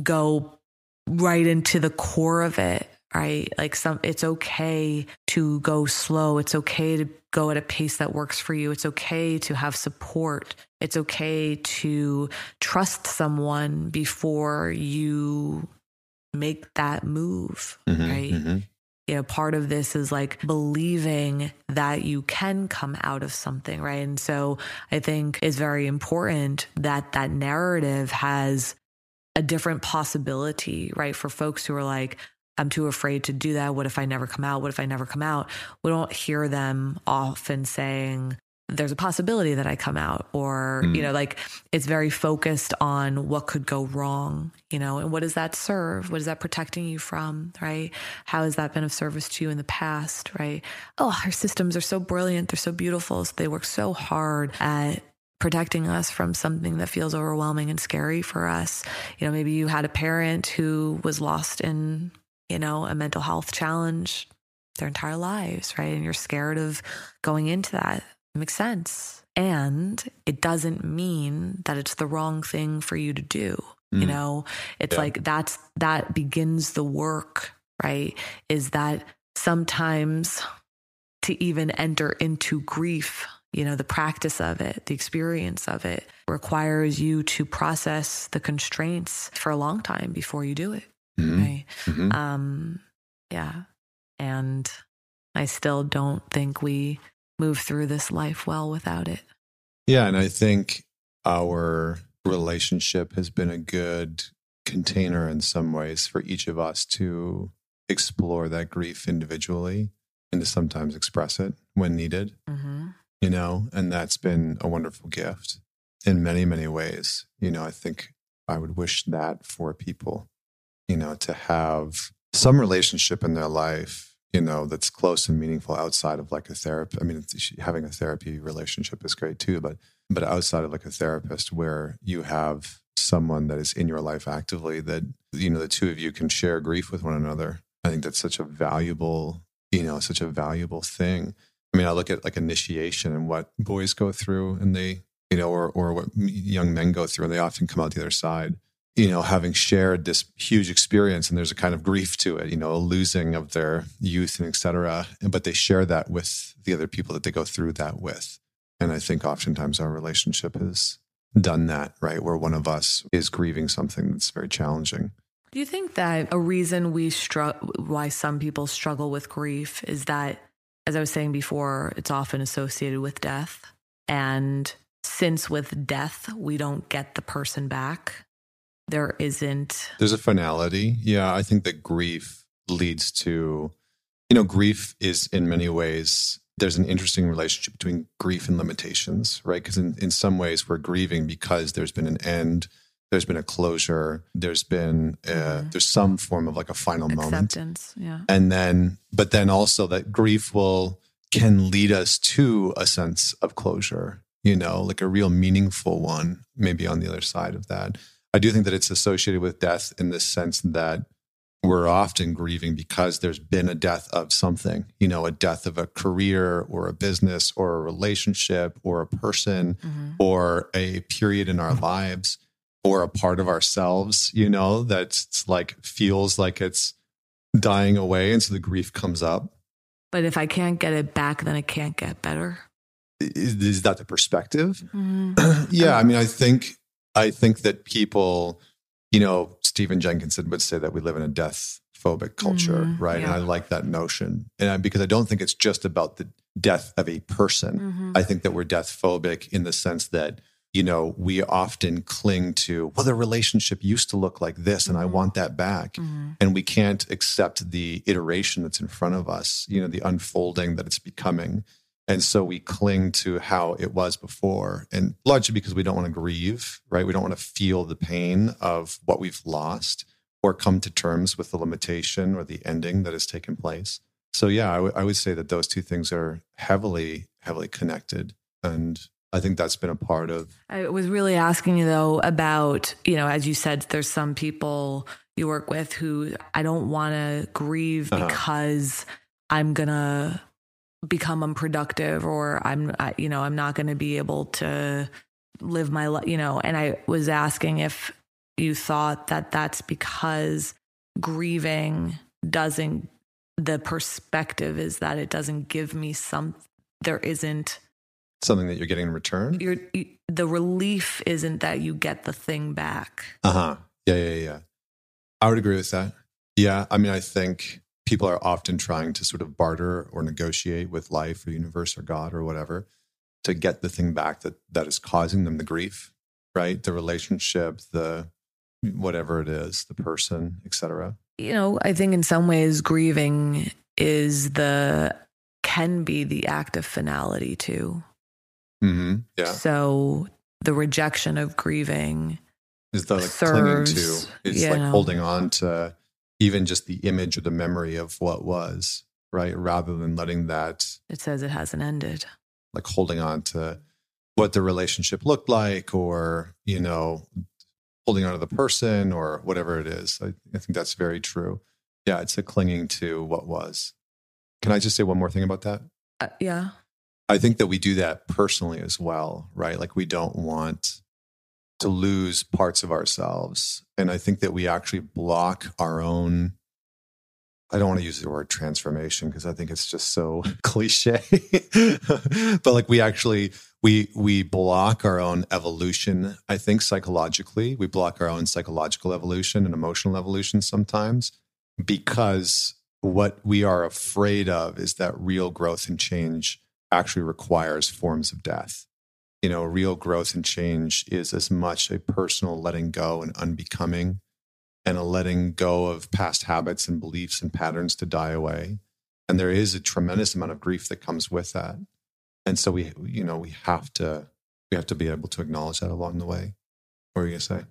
go right into the core of it, right? Like some it's okay to go slow. It's okay to go at a pace that works for you. It's okay to have support. It's okay to trust someone before you make that move, Mhm, right? mhm. You know, part of this is like believing that you can come out of something, right? And so I think it's very important that that narrative has a different possibility, right? For folks who are like, I'm too afraid to do that. What if I never come out? What if I never come out? We don't hear them often saying, there's a possibility that I come out, or, mm. you know, like it's very focused on what could go wrong, you know, and what does that serve? What is that protecting you from, right? How has that been of service to you in the past, right? Oh, our systems are so brilliant. They're so beautiful. So they work so hard at protecting us from something that feels overwhelming and scary for us. You know, maybe you had a parent who was lost in, you know, a mental health challenge their entire lives, right? And you're scared of going into that makes sense. And it doesn't mean that it's the wrong thing for you to do. Mm. You know, it's yeah. like that's that begins the work, right? Is that sometimes to even enter into grief, you know, the practice of it, the experience of it requires you to process the constraints for a long time before you do it. Mm-hmm. Right. Mm-hmm. Um, yeah. And I still don't think we move through this life well without it. Yeah. And I think our relationship has been a good container in some ways for each of us to explore that grief individually and to sometimes express it when needed. Mm-hmm. You know, and that's been a wonderful gift in many, many ways. You know, I think I would wish that for people, you know, to have some relationship in their life you know that's close and meaningful outside of like a therapist i mean having a therapy relationship is great too but but outside of like a therapist where you have someone that is in your life actively that you know the two of you can share grief with one another i think that's such a valuable you know such a valuable thing. I mean i look at like initiation and what boys go through and they you know or or what young men go through and they often come out the other side you know, having shared this huge experience and there's a kind of grief to it, you know, a losing of their youth and et cetera. But they share that with the other people that they go through that with. And I think oftentimes our relationship has done that, right? Where one of us is grieving something that's very challenging. Do you think that a reason we struggle, why some people struggle with grief is that, as I was saying before, it's often associated with death. And since with death, we don't get the person back, there isn't. There's a finality. Yeah, I think that grief leads to, you know, grief is in many ways, there's an interesting relationship between grief and limitations, right? Because in, in some ways we're grieving because there's been an end, there's been a closure, there's been, a, mm-hmm. there's some form of like a final Acceptance, moment. Yeah. And then, but then also that grief will, can lead us to a sense of closure, you know, like a real meaningful one, maybe on the other side of that. I do think that it's associated with death in the sense that we're often grieving because there's been a death of something, you know, a death of a career or a business or a relationship or a person mm-hmm. or a period in our lives or a part of ourselves, you know, that's like feels like it's dying away. And so the grief comes up. But if I can't get it back, then it can't get better. Is, is that the perspective? Mm-hmm. yeah. I mean, I think I think that people, you know, Stephen Jenkinson would say that we live in a death phobic culture, mm, right? Yeah. And I like that notion. And I, because I don't think it's just about the death of a person. Mm-hmm. I think that we're death phobic in the sense that, you know, we often cling to, well, the relationship used to look like this and mm-hmm. I want that back. Mm-hmm. And we can't accept the iteration that's in front of us, you know, the unfolding that it's becoming. And so we cling to how it was before, and largely because we don't want to grieve, right? We don't want to feel the pain of what we've lost or come to terms with the limitation or the ending that has taken place. So, yeah, I, w- I would say that those two things are heavily, heavily connected. And I think that's been a part of. I was really asking you, though, about, you know, as you said, there's some people you work with who I don't want to grieve uh-huh. because I'm going to become unproductive or I'm, I, you know, I'm not going to be able to live my life, you know. And I was asking if you thought that that's because grieving doesn't, the perspective is that it doesn't give me some, there isn't something that you're getting in return. You're, you, the relief isn't that you get the thing back. Uh huh. Yeah, yeah, yeah. I would agree with that. Yeah. I mean, I think people are often trying to sort of barter or negotiate with life or universe or God or whatever to get the thing back that that is causing them the grief, right? The relationship, the whatever it is, the person, etc. You know, I think in some ways grieving is the can be the act of finality too. hmm Yeah. So the rejection of grieving Is the like clinging to, it's like know. holding on to even just the image or the memory of what was, right? Rather than letting that, it says it hasn't ended. like holding on to what the relationship looked like or, you know, holding on to the person or whatever it is. I, I think that's very true. Yeah. It's a clinging to what was. Can I just say one more thing about that? Uh, yeah. I think that we do that personally as well, right? Like we don't want to lose parts of ourselves. And I think that we actually block our own. I don't want to use the word transformation because I think it's just so cliche. but like we actually we we block our own evolution, I think psychologically. We block our own psychological evolution and emotional evolution sometimes because what we are afraid of is that real growth and change actually requires forms of death. You know, real growth and change is as much a personal letting go and unbecoming and a letting go of past habits and beliefs and patterns to die away. And there is a tremendous amount of grief that comes with that. And so we, you know, we have to, we have to be able to acknowledge that along the way. What were you going to say?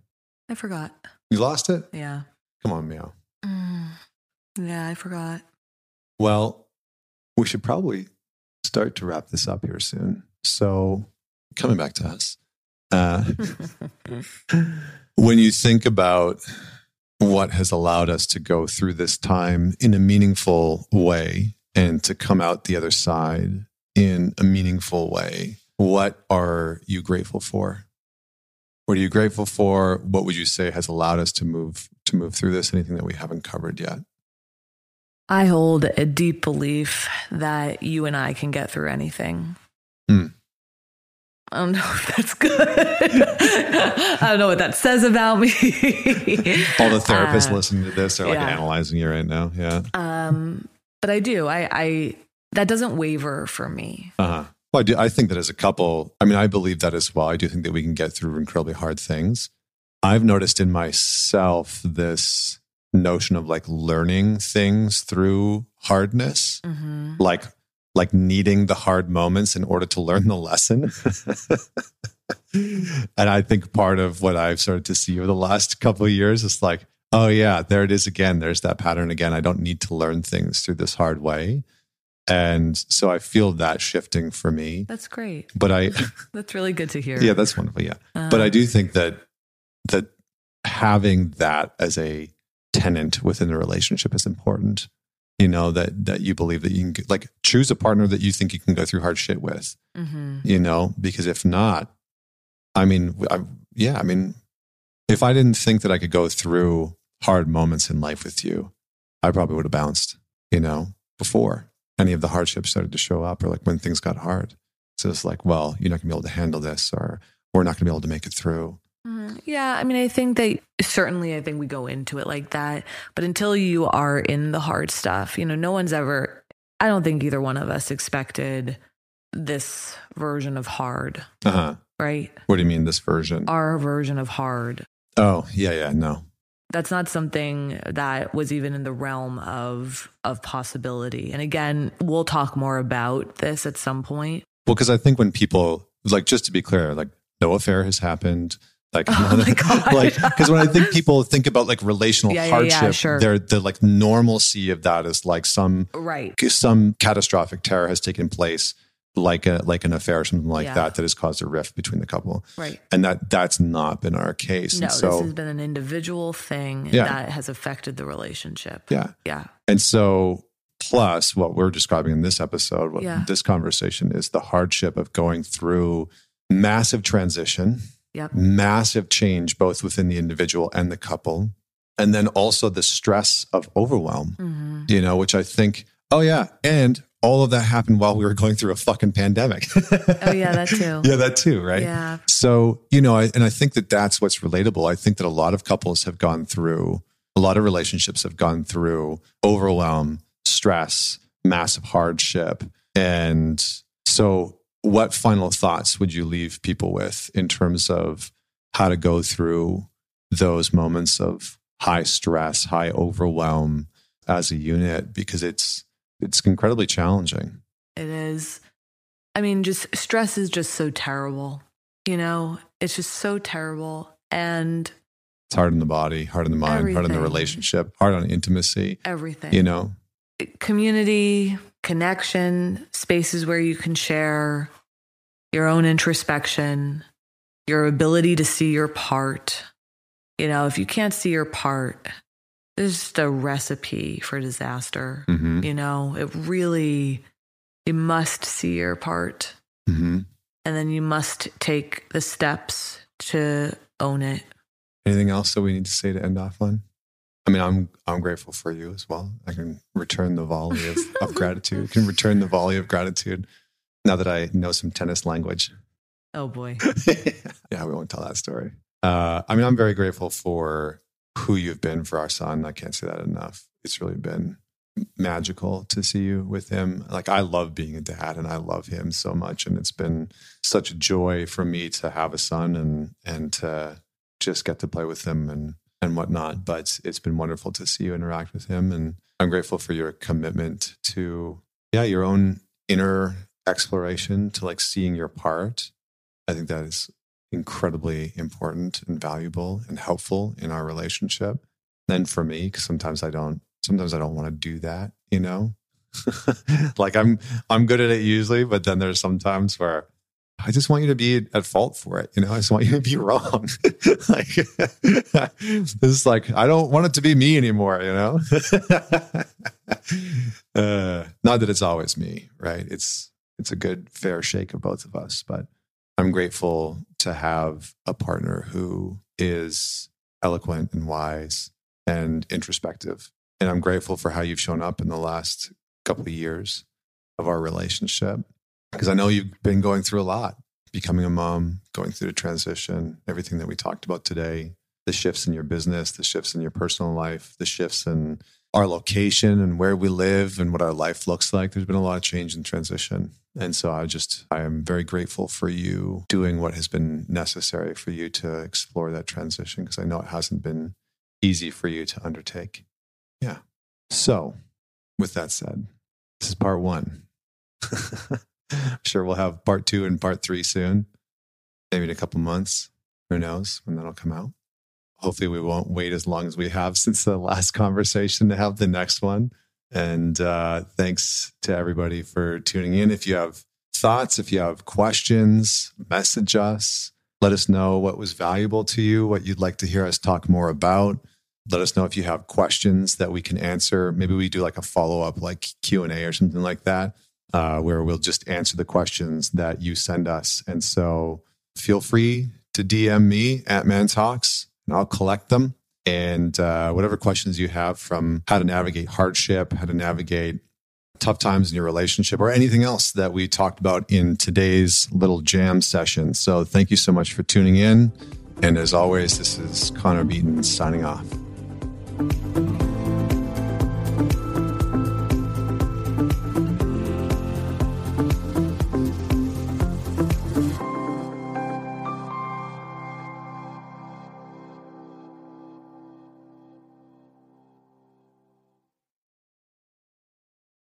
I forgot. You lost it? Yeah. Come on, Meow. Mm. Yeah, I forgot. Well, we should probably start to wrap this up here soon. So, coming back to us, uh, when you think about what has allowed us to go through this time in a meaningful way and to come out the other side in a meaningful way, what are you grateful for? What are you grateful for? What would you say has allowed us to move to move through this? Anything that we haven't covered yet? I hold a deep belief that you and I can get through anything. Hmm. I don't know if that's good. I don't know what that says about me. All the therapists Uh, listening to this are like yeah. analyzing you right now. Yeah. Um, but I do. I, I that doesn't waver for me. Uh-huh. Well, I do. I think that as a couple, I mean, I believe that as well. I do think that we can get through incredibly hard things. I've noticed in myself this notion of like learning things through hardness, hmm like like needing the hard moments in order to learn the lesson. and I think part of what I've started to see over the last couple of years is like, oh yeah, there it is again. There's that pattern again. I don't need to learn things through this hard way. And so I feel that shifting for me. That's great. But I That's really good to hear. yeah, that's wonderful. Yeah. But I Um, do think that that having that as a tenant within the relationship is important. You know that that you believe that you can like choose a partner that you think you can go through hard shit with. mhm. You know, because if not, I mean, I, yeah, I mean, if I didn't think that I could go through hard moments in life with you, I probably would have bounced. You know, before any of the hardships started to show up, or like when things got hard. So it's like, well, you're not gonna be able to handle this, or we're not gonna be able to make it through. Mhm. Yeah, I mean, I think that certainly, I think we go into it like that. But until you are in the hard stuff, you know, no one's ever, I don't think either one of us expected this version of hard, Uh huh. right? What do you mean this version? Our version of hard. oh, yeah, yeah, no. That's not something that was even in the realm of of possibility. And again, we'll talk more about this at some point. Well, because I think when people like, just to be clear, like no affair has happened. Like, Oh like, because when I think people think about like relational Yeah, yeah, yeah, hardship, sure. they're the like normalcy of that is like some Right. some catastrophic terror has taken place, like a like an affair or something like Yeah. that, that has caused a rift between the couple, Right. and that that's not been our case. No, so, this has been an individual thing Yeah. that has affected the relationship. yeah, Yeah. And so, plus what we're describing in this episode, what Yeah. this conversation is the hardship of going through massive transition, Yep. massive change, both within the individual and the couple. And then also the stress of overwhelm, hmm you know, which I think, oh, yeah. And all of that happened while we were going through a fucking pandemic. Oh, yeah, that too. yeah, that too, right? Yeah. So, you know, I, and I think that that's what's relatable. I think that a lot of couples have gone through, a lot of relationships have gone through overwhelm, stress, massive hardship. And so, what final thoughts would you leave people with in terms of how to go through those moments of high stress, high overwhelm as a unit? Because it's, it's incredibly challenging. It is. I mean, just stress is just so terrible. You know, it's just so terrible. And it's hard on the body, hard on the mind, Everything. hard on the relationship, hard on intimacy. everything. You know, community, connection, spaces where you can share your own introspection, your ability to see your part. You know, if you can't see your part, there's just a recipe for disaster. hmm You know, it really, you must see your part hmm and then you must take the steps to own it. Anything else that we need to say to end off on? I mean, I'm I'm grateful for you as well. I can return the volley of, of gratitude. I can return the volley of gratitude now that I know some tennis language. Oh boy. yeah, we won't tell that story. Uh, I mean, I'm very grateful for who you've been for our son. I can't say that enough. It's really been magical to see you with him. Like, I love being a dad and I love him so much. And it's been such a joy for me to have a son and, and to just get to play with him and, and whatnot. But it's been wonderful to see you interact with him. And I'm grateful for your commitment to, yeah, your own inner exploration to like seeing your part. I think that is incredibly important and valuable and helpful in our relationship. Then for me, because sometimes I don't, sometimes I don't want to do that, you know. like I'm, I'm good at it usually, but then there's some times where I just want you to be at fault for it, you know. I just want you to be wrong. like this is like I don't want it to be me anymore, you know. uh, not that it's always me, right? It's it's a good fair shake of both of us, but I'm grateful to have a partner who is eloquent and wise and introspective. And I'm grateful for how you've shown up in the last couple of years of our relationship because I know you've been going through a lot, becoming a mom, going through the transition, everything that we talked about today, the shifts in your business, the shifts in your personal life, the shifts in our location and where we live and what our life looks like. There's been a lot of change and transition. And so I just, I am very grateful for you doing what has been necessary for you to explore that transition because I know it hasn't been easy for you to undertake. Yeah. So, with that said, this is part one. I'm sure we'll have part two and part three soon, maybe in a couple months. Who knows when that'll come out? Hopefully, we won't wait as long as we have since the last conversation to have the next one. And uh, thanks to everybody for tuning in. If you have thoughts, if you have questions, message us. Let us know what was valuable to you, what you'd like to hear us talk more about. Let us know if you have questions that we can answer. Maybe we do like a follow up, like Q and A or something like that, uh, where we'll just answer the questions that you send us. And so feel free to DM me at Man Talks, and I'll collect them. And uh, whatever questions you have from how to navigate hardship, how to navigate tough times in your relationship, or anything else that we talked about in today's little jam session. So thank you so much for tuning in. And as always, this is Connor Beaton signing off.